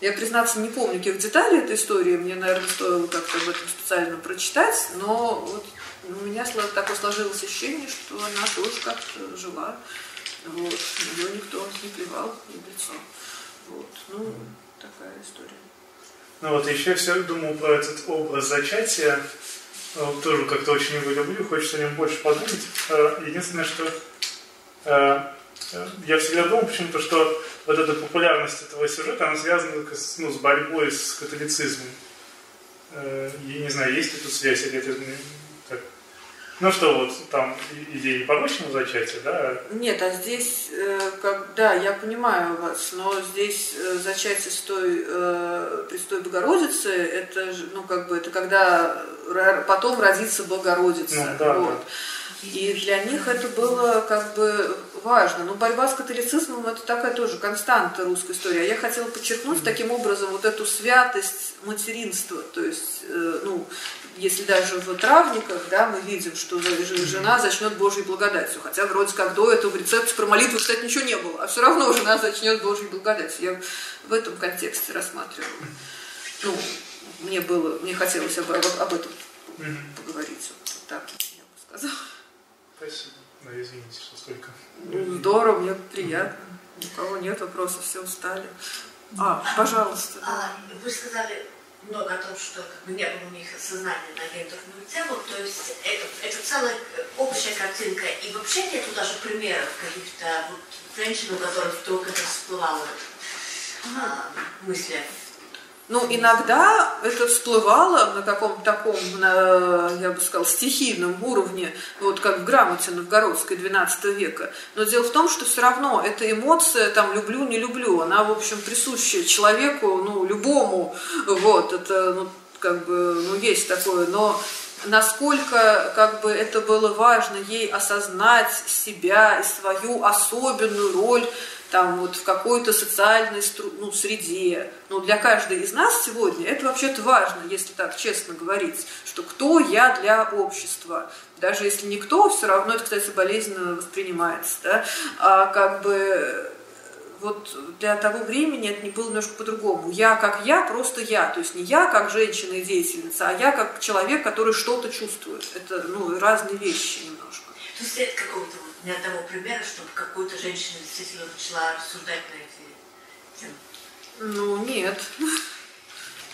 Я, признаться, не помню каких деталей этой истории, мне, наверное, стоило как-то об этом специально прочитать, но вот у меня такое сложилось ощущение, что она тоже как-то жила, вот, ее никто не плевал в лицо. Вот, ну, такая история. Ну вот еще все думал про этот образ зачатия, тоже как-то очень его люблю, хочется о нем больше подумать. Э, единственное, что э, я всегда думал почему-то, что вот эта популярность этого сюжета, она связана ну, с борьбой с католицизмом. Я не знаю, есть ли тут связь или это ну что, вот там идея непорочного зачатия, да? Нет, а здесь, э, как, да, я понимаю вас, но здесь э, зачатие с той, э, Престой Богородицы, это, ну, как бы, это когда потом родится Богородица. Ну, да, вот. да. И для них это было как бы важно. Но борьба с католицизмом это такая тоже константа русской истории. А я хотела подчеркнуть таким образом вот эту святость материнства. То есть, ну, если даже в травниках, да, мы видим, что жена зачнет Божьей благодатью. Хотя вроде как до этого в рецепте про молитву, кстати, ничего не было. А все равно жена зачнет Божьей благодатью. Я в этом контексте рассматривала. Ну, мне было, мне хотелось об, об, об этом поговорить. Вот так я бы сказала. Спасибо. Ну, извините, что столько. Ну, здорово, мне приятно. У кого нет вопросов, все устали. А, пожалуйста. А, вы сказали много о том, что как бы, не было у них сознания на гендерную тему, то есть это, это целая общая картинка, и вообще нету даже примеров каких-то вот, женщин, у которых вдруг это всплывало а, мысли ну, иногда это всплывало на каком-то таком, на, я бы сказала, стихийном уровне, вот как в грамоте новгородской XII века. Но дело в том, что все равно эта эмоция, там, люблю, не люблю, она, в общем, присуща человеку, ну, любому, вот, это, ну, как бы, ну, есть такое, но насколько как бы это было важно ей осознать себя и свою особенную роль там вот в какой-то социальной ну, среде. Но для каждой из нас сегодня это вообще-то важно, если так честно говорить, что кто я для общества. Даже если никто, все равно это, кстати, болезненно воспринимается. Да? А как бы вот для того времени это не было немножко по-другому. Я как я, просто я. То есть не я как женщина и деятельница, а я как человек, который что-то чувствует. Это ну, разные вещи немножко. То есть нет какого-то вот ни одного примера, чтобы какую-то женщина действительно начала рассуждать на эти темы? Ну, нет.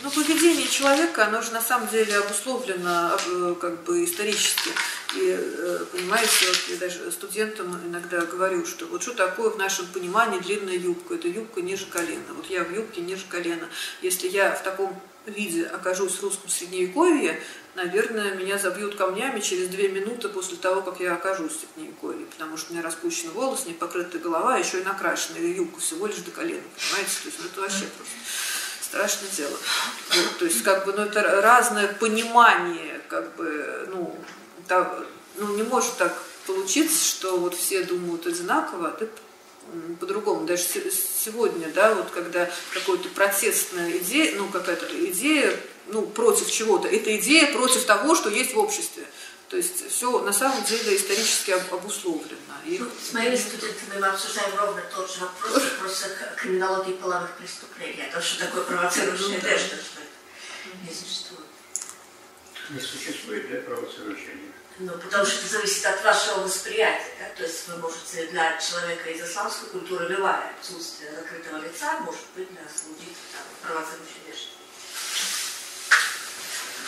Ну, поведение человека, оно же на самом деле обусловлено э, как бы исторически. И, э, понимаете, вот я даже студентам иногда говорю, что вот что такое в нашем понимании длинная юбка? Это юбка ниже колена. Вот я в юбке ниже колена. Если я в таком виде окажусь в русском средневековье, наверное, меня забьют камнями через две минуты после того, как я окажусь в Средневековье, потому что у меня распущен волос, не покрытая голова, а еще и накрашена, и юбка всего лишь до колена, понимаете? То есть ну, это вообще просто страшное дело. Вот, то есть как бы, ну, это разное понимание, как бы, ну, да, ну, не может так получиться, что вот все думают одинаково, а ты по-другому. Даже сегодня, да, вот когда какая-то протестная идея, ну, какая-то идея ну, против чего-то. Это идея против того, что есть в обществе. То есть все на самом деле исторически обусловлено. И... Ну, с моими студентами мы обсуждаем ровно тот же вопрос, вопрос криминологии половых преступлений. А то, что такое провоцирующее ну, одежда, что это не существует. Не существует, да, провоцирующее ну, потому что это зависит от вашего восприятия. Да? То есть вы можете для человека из исламской культуры любая отсутствие закрытого лица может быть для служить провоцирующей одежды.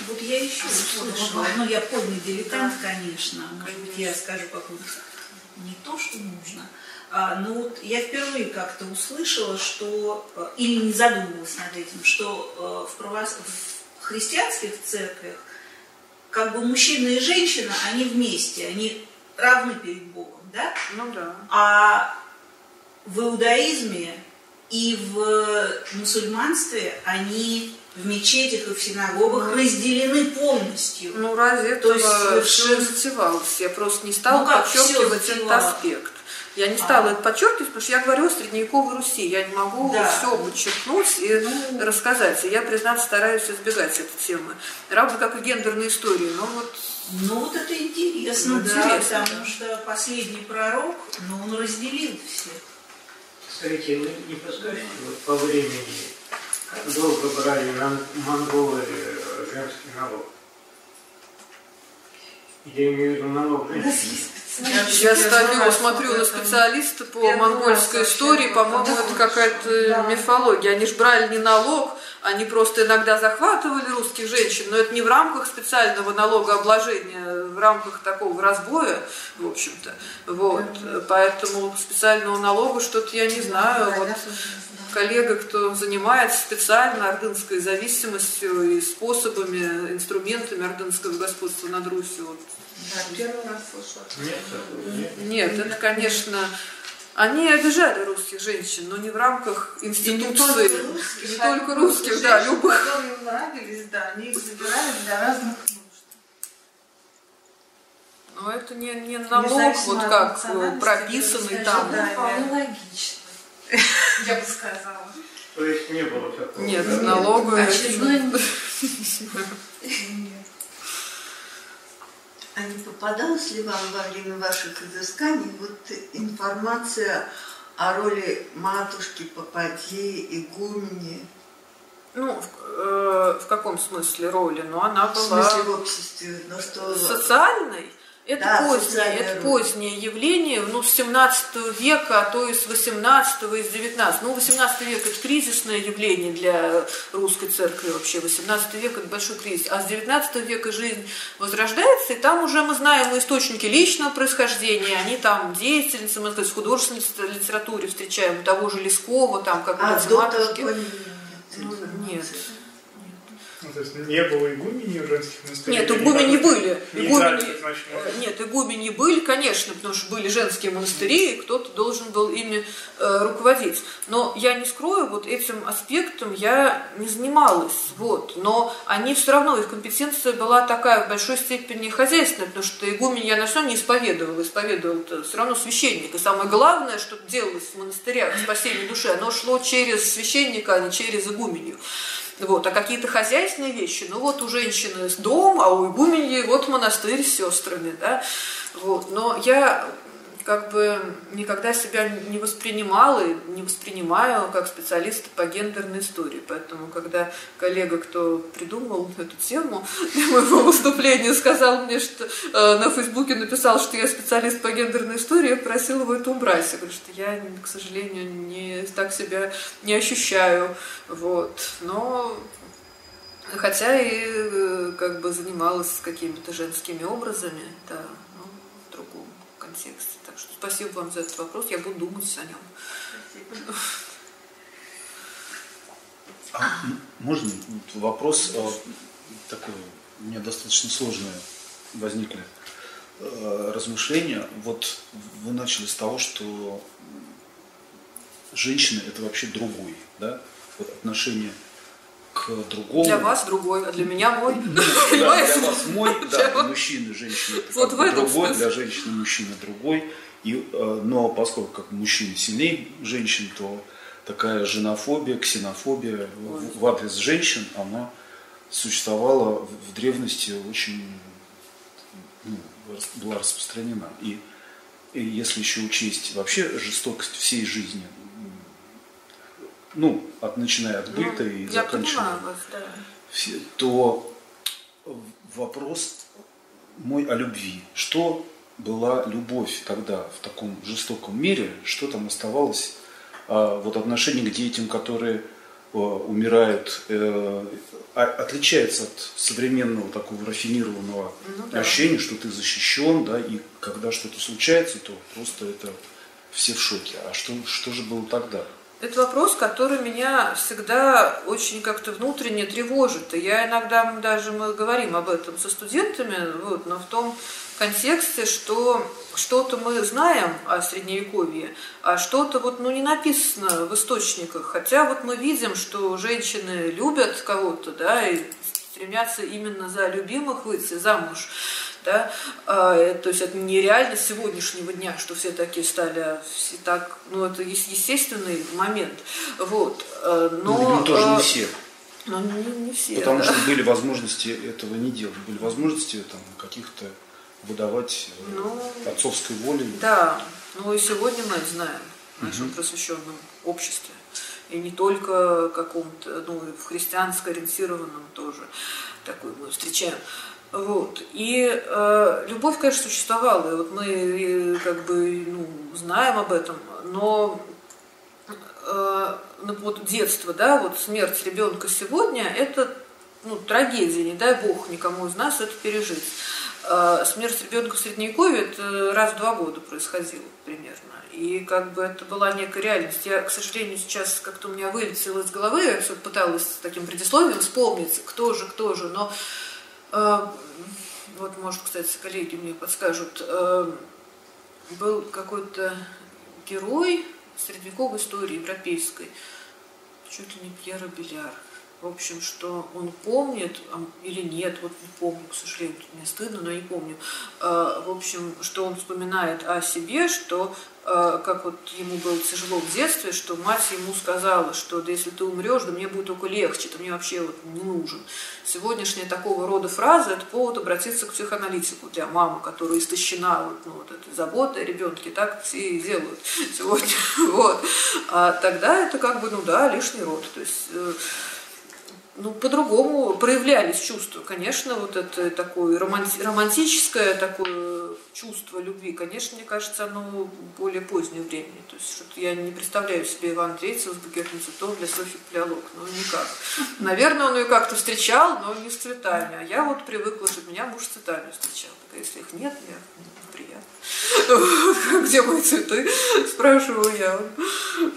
Вот я еще услышала, ну я полный дилетант, конечно, может быть, я скажу какую-то не то, что нужно, а, но вот я впервые как-то услышала, что, э, или не задумывалась над этим, что э, в, правос... в христианских церквях как бы мужчина и женщина, они вместе, они равны перед Богом, да? Ну да. А в иудаизме и в мусульманстве они в мечетях и в синагогах ну, разделены полностью. Ну, разве То есть все затевалось? Я просто не стала ну, подчеркивать этот аспект. Я не стала а. это подчеркивать, потому что я говорю о средневековой Руси. Я не могу да. все подчеркнуть и ну, рассказать. И я, признаться, стараюсь избегать этой темы. Равно как и гендерной истории. Но вот ну вот это интересно, ну, да, интересно, потому да. что последний пророк, но он разделил всех. Скажите, вы не подскажете вот по времени, как долго брали монголы э, женский налог? Я имею в виду налог женщин. Я ставила, смотрю на специалиста по монгольской истории, по-моему, это какая-то мифология. Они же брали не налог, они просто иногда захватывали русских женщин, но это не в рамках специального налогообложения, в рамках такого разбоя, в общем-то. Вот. Поэтому специального налога что-то я не знаю. Вот коллега, кто занимается специально ордынской зависимостью и способами, инструментами ордынского господства над Русью, вот, да, первый раз слышала. Нет, нет, это, конечно, они обижали русских женщин, но не в рамках институции. не только русских, не только русских да, любых. Которые им нравились, да, они их забирали для разных нужд. Но это не, не налог, вот как прописанный там. Да, вполне логично, я бы сказала. То есть не было такого? Нет, налога... Очередной... А не попадалась ли вам во время ваших изысканий вот информация о роли матушки, попади, игумени? Ну, в, э, в каком смысле роли? Ну, она была... В смысле в обществе? Ну, что... Социальной? Это, да, позднее, это позднее явление, ну, с 17 века, а то и с 18 и с 19. Ну, 18 век – это кризисное явление для русской церкви вообще. 18 век – это большой кризис. А с 19 века жизнь возрождается, и там уже мы знаем источники личного происхождения, они там деятельницы, мы сказать, в художественной литературе встречаем, того же Лескова, там, как а, матушки. Ну, нет. Ну, то есть не было игумени в женских монастырях? Нет, игумени были. Игумени... Э, нет, игумени были, конечно, потому что были женские монастыри, и кто-то должен был ими э, руководить. Но я не скрою, вот этим аспектом я не занималась. Вот. Но они все равно, их компетенция была такая в большой степени хозяйственная, потому что игумень я на все не исповедовала. Исповедовал все равно священник. И самое главное, что делалось в монастырях, спасение души, оно шло через священника, а не через игуменью. Вот, а какие-то хозяйственные вещи, ну вот у женщины дом, а у игуменьи вот монастырь с сестрами, да, вот. Но я как бы никогда себя не воспринимала и не воспринимаю как специалиста по гендерной истории. Поэтому, когда коллега, кто придумал эту тему для моего выступления, сказал мне, что э, на Фейсбуке написал, что я специалист по гендерной истории, я просила его это убрать. Я говорю, что я, к сожалению, не так себя не ощущаю. Вот. Но Хотя и э, как бы занималась какими-то женскими образами, да, но в другом контексте. Так что спасибо вам за этот вопрос, я буду думать о нем. А, можно вопрос а, такой, у меня достаточно сложные возникли а, размышления. Вот вы начали с того, что женщина это вообще другой, да, вот отношение к другому. Для вас другой, а для меня мой. Да, для вас мой, да, для мужчины, женщины вот другой, для женщины, мужчины другой. И, э, но поскольку как мужчины сильнее женщин, то такая женофобия, ксенофобия в, в адрес женщин, она существовала в древности очень ну, была распространена. И, и если еще учесть вообще жестокость всей жизни, ну, от, начиная от быта ну, и заканчивая, вас, да. все, то вопрос мой о любви. Что была любовь тогда в таком жестоком мире, что там оставалось а, вот отношение к детям, которые а, умирают, э, а, отличается от современного такого рафинированного ну, да. ощущения, что ты защищен, да, и когда что-то случается, то просто это все в шоке. А что, что же было тогда? Это вопрос, который меня всегда очень как-то внутренне тревожит. И я иногда, даже мы говорим об этом со студентами, вот, но в том контексте, что что-то мы знаем о Средневековье, а что-то вот, ну, не написано в источниках. Хотя вот мы видим, что женщины любят кого-то, да, и стремятся именно за любимых выйти замуж. Да? А, то есть это нереально сегодняшнего дня, что все такие стали, все так, ну это естественный момент. Вот. А, но, ну, тоже не все. Ну, не, не все. Потому да. что были возможности этого не делать. Были возможности там каких-то выдавать э, ну, отцовской волей. Да, ну и сегодня мы это знаем в нашем угу. просвещенном обществе. И не только каком-то, ну, в христианско ориентированном тоже такой мы встречаем. Вот. И э, любовь, конечно, существовала. И вот мы и, как бы ну, знаем об этом, но э, ну, вот детство, да, вот смерть ребенка сегодня, это ну, трагедия, не дай бог никому из нас это пережить. Э, смерть ребенка в Средневековье это раз в два года происходило примерно. И как бы это была некая реальность. Я, к сожалению, сейчас как-то у меня вылетело из головы, я все пыталась с таким предисловием вспомнить, кто же, кто же, но э, вот, может, кстати, коллеги мне подскажут, э, был какой-то герой средневековой истории европейской, чуть ли не Пьера Беляр в общем, что он помнит или нет, вот не помню, к сожалению, мне стыдно, но не помню, а, в общем, что он вспоминает о себе, что а, как вот ему было тяжело в детстве, что мать ему сказала, что да если ты умрешь, да мне будет только легче, ты мне вообще вот не нужен. Сегодняшняя такого рода фраза – это повод обратиться к психоаналитику для мамы, которая истощена вот, ну, вот этой заботой о ребенке, так все и делают сегодня. Вот. А тогда это как бы, ну да, лишний род. То есть э, ну, по-другому проявлялись чувства. Конечно, вот это такое романти- романтическое такое чувство любви, конечно, мне кажется, оно более позднее времени. То есть что-то я не представляю себе Ивана Третьего с букетом цветов для Софьи Палеолог. Ну, никак. Наверное, он ее как-то встречал, но не с цветами. А я вот привыкла, что меня муж с цветами встречал. Так, если их нет, приятно. Где мои цветы? Спрашиваю я.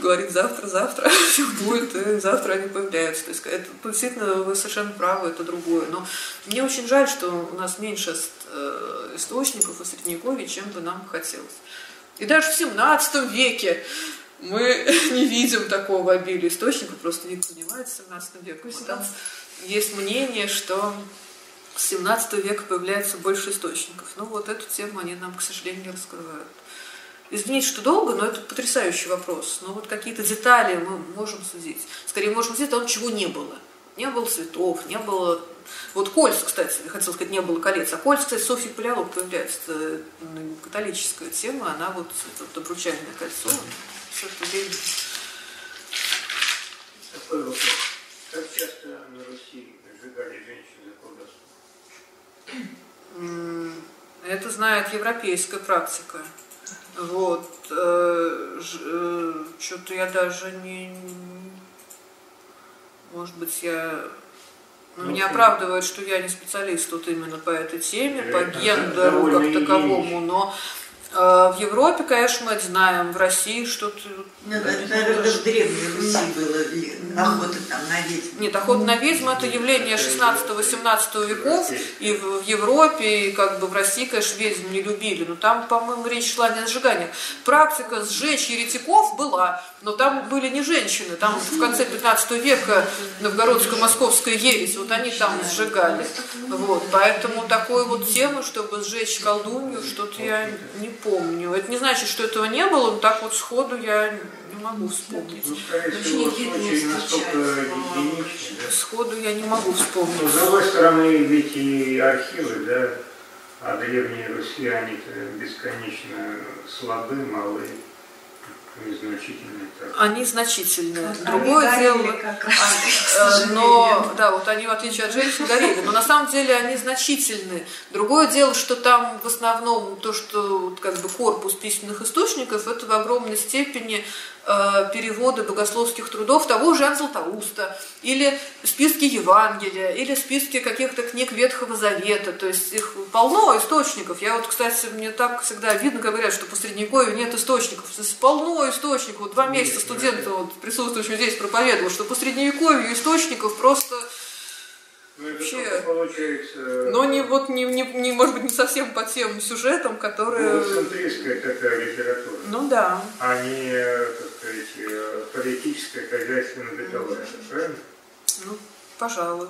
Говорит, завтра, завтра все будет, и завтра они появляются. То есть это действительно вы совершенно правы, это другое. Но мне очень жаль, что у нас меньше э, источников у Средневековья, чем бы нам хотелось. И даже в 17 веке мы не видим такого обилия источников, просто век занимается 17 веком. Там есть мнение, что с 17 века появляется больше источников. Ну вот эту тему они нам, к сожалению, не раскрывают. Извините, что долго, но это потрясающий вопрос. Но вот какие-то детали мы можем судить. Скорее, можем судить о том, чего не было. Не было цветов, не было... Вот кольц, кстати, я хотела сказать, не было колец. А кольц, кстати, Софья Палеолог появляется. Это ну, католическая тема, она вот, это вот обручальное кольцо. Все это время. Такой вопрос. Как часто на Руси сжигали женщин это знает европейская практика. Вот. Э, э, Что-то я даже не... Может быть, я... Ну, не оправдывает, что я не специалист вот именно по этой теме, по гендеру как таковому, но в Европе, конечно, мы это знаем, в России что-то... Ну, это, наверное, в Древней Руси было охота там на ведьм. Нет, охота на ведьм – это явление 16-18 веков, и в, Европе, и как бы в России, конечно, ведьм не любили, но там, по-моему, речь шла не о сжиганиях. Практика сжечь еретиков была, но там были не женщины, там в конце 15 века новгородская московская ересь, вот они там сжигали. Вот, поэтому такой вот тему, чтобы сжечь колдунью, что-то я не помню. Это не значит, что этого не было, но так вот сходу я не могу вспомнить. Ну, Сходу я не могу вспомнить. Но, с другой стороны, ведь и архивы, да, а древние Руси, они бесконечно слабы, малы незначительные. Они значительные. Другое они дело, а, но да, вот они в отличие от женщин горели, но на самом деле они значительны. Другое дело, что там в основном то, что вот, как бы корпус письменных источников, это в огромной степени Э, переводы богословских трудов того же Анзлатауста, или списки Евангелия, или списки каких-то книг Ветхого Завета, то есть их полно источников. Я вот, кстати, мне так всегда видно говорят, что по Средневековью нет источников. Здесь полно источников. Вот два месяца студента вот, присутствующий здесь проповедовал, что по Средневековью источников просто ну, Вообще, получается... Но не вот не, не, не, может быть, не совсем по тем сюжетам, которые... Ну, центристская такая литература. Ну да. А не, так сказать, э, политическая, хозяйственно-бытовая, mm-hmm. правильно? Ну, пожалуй.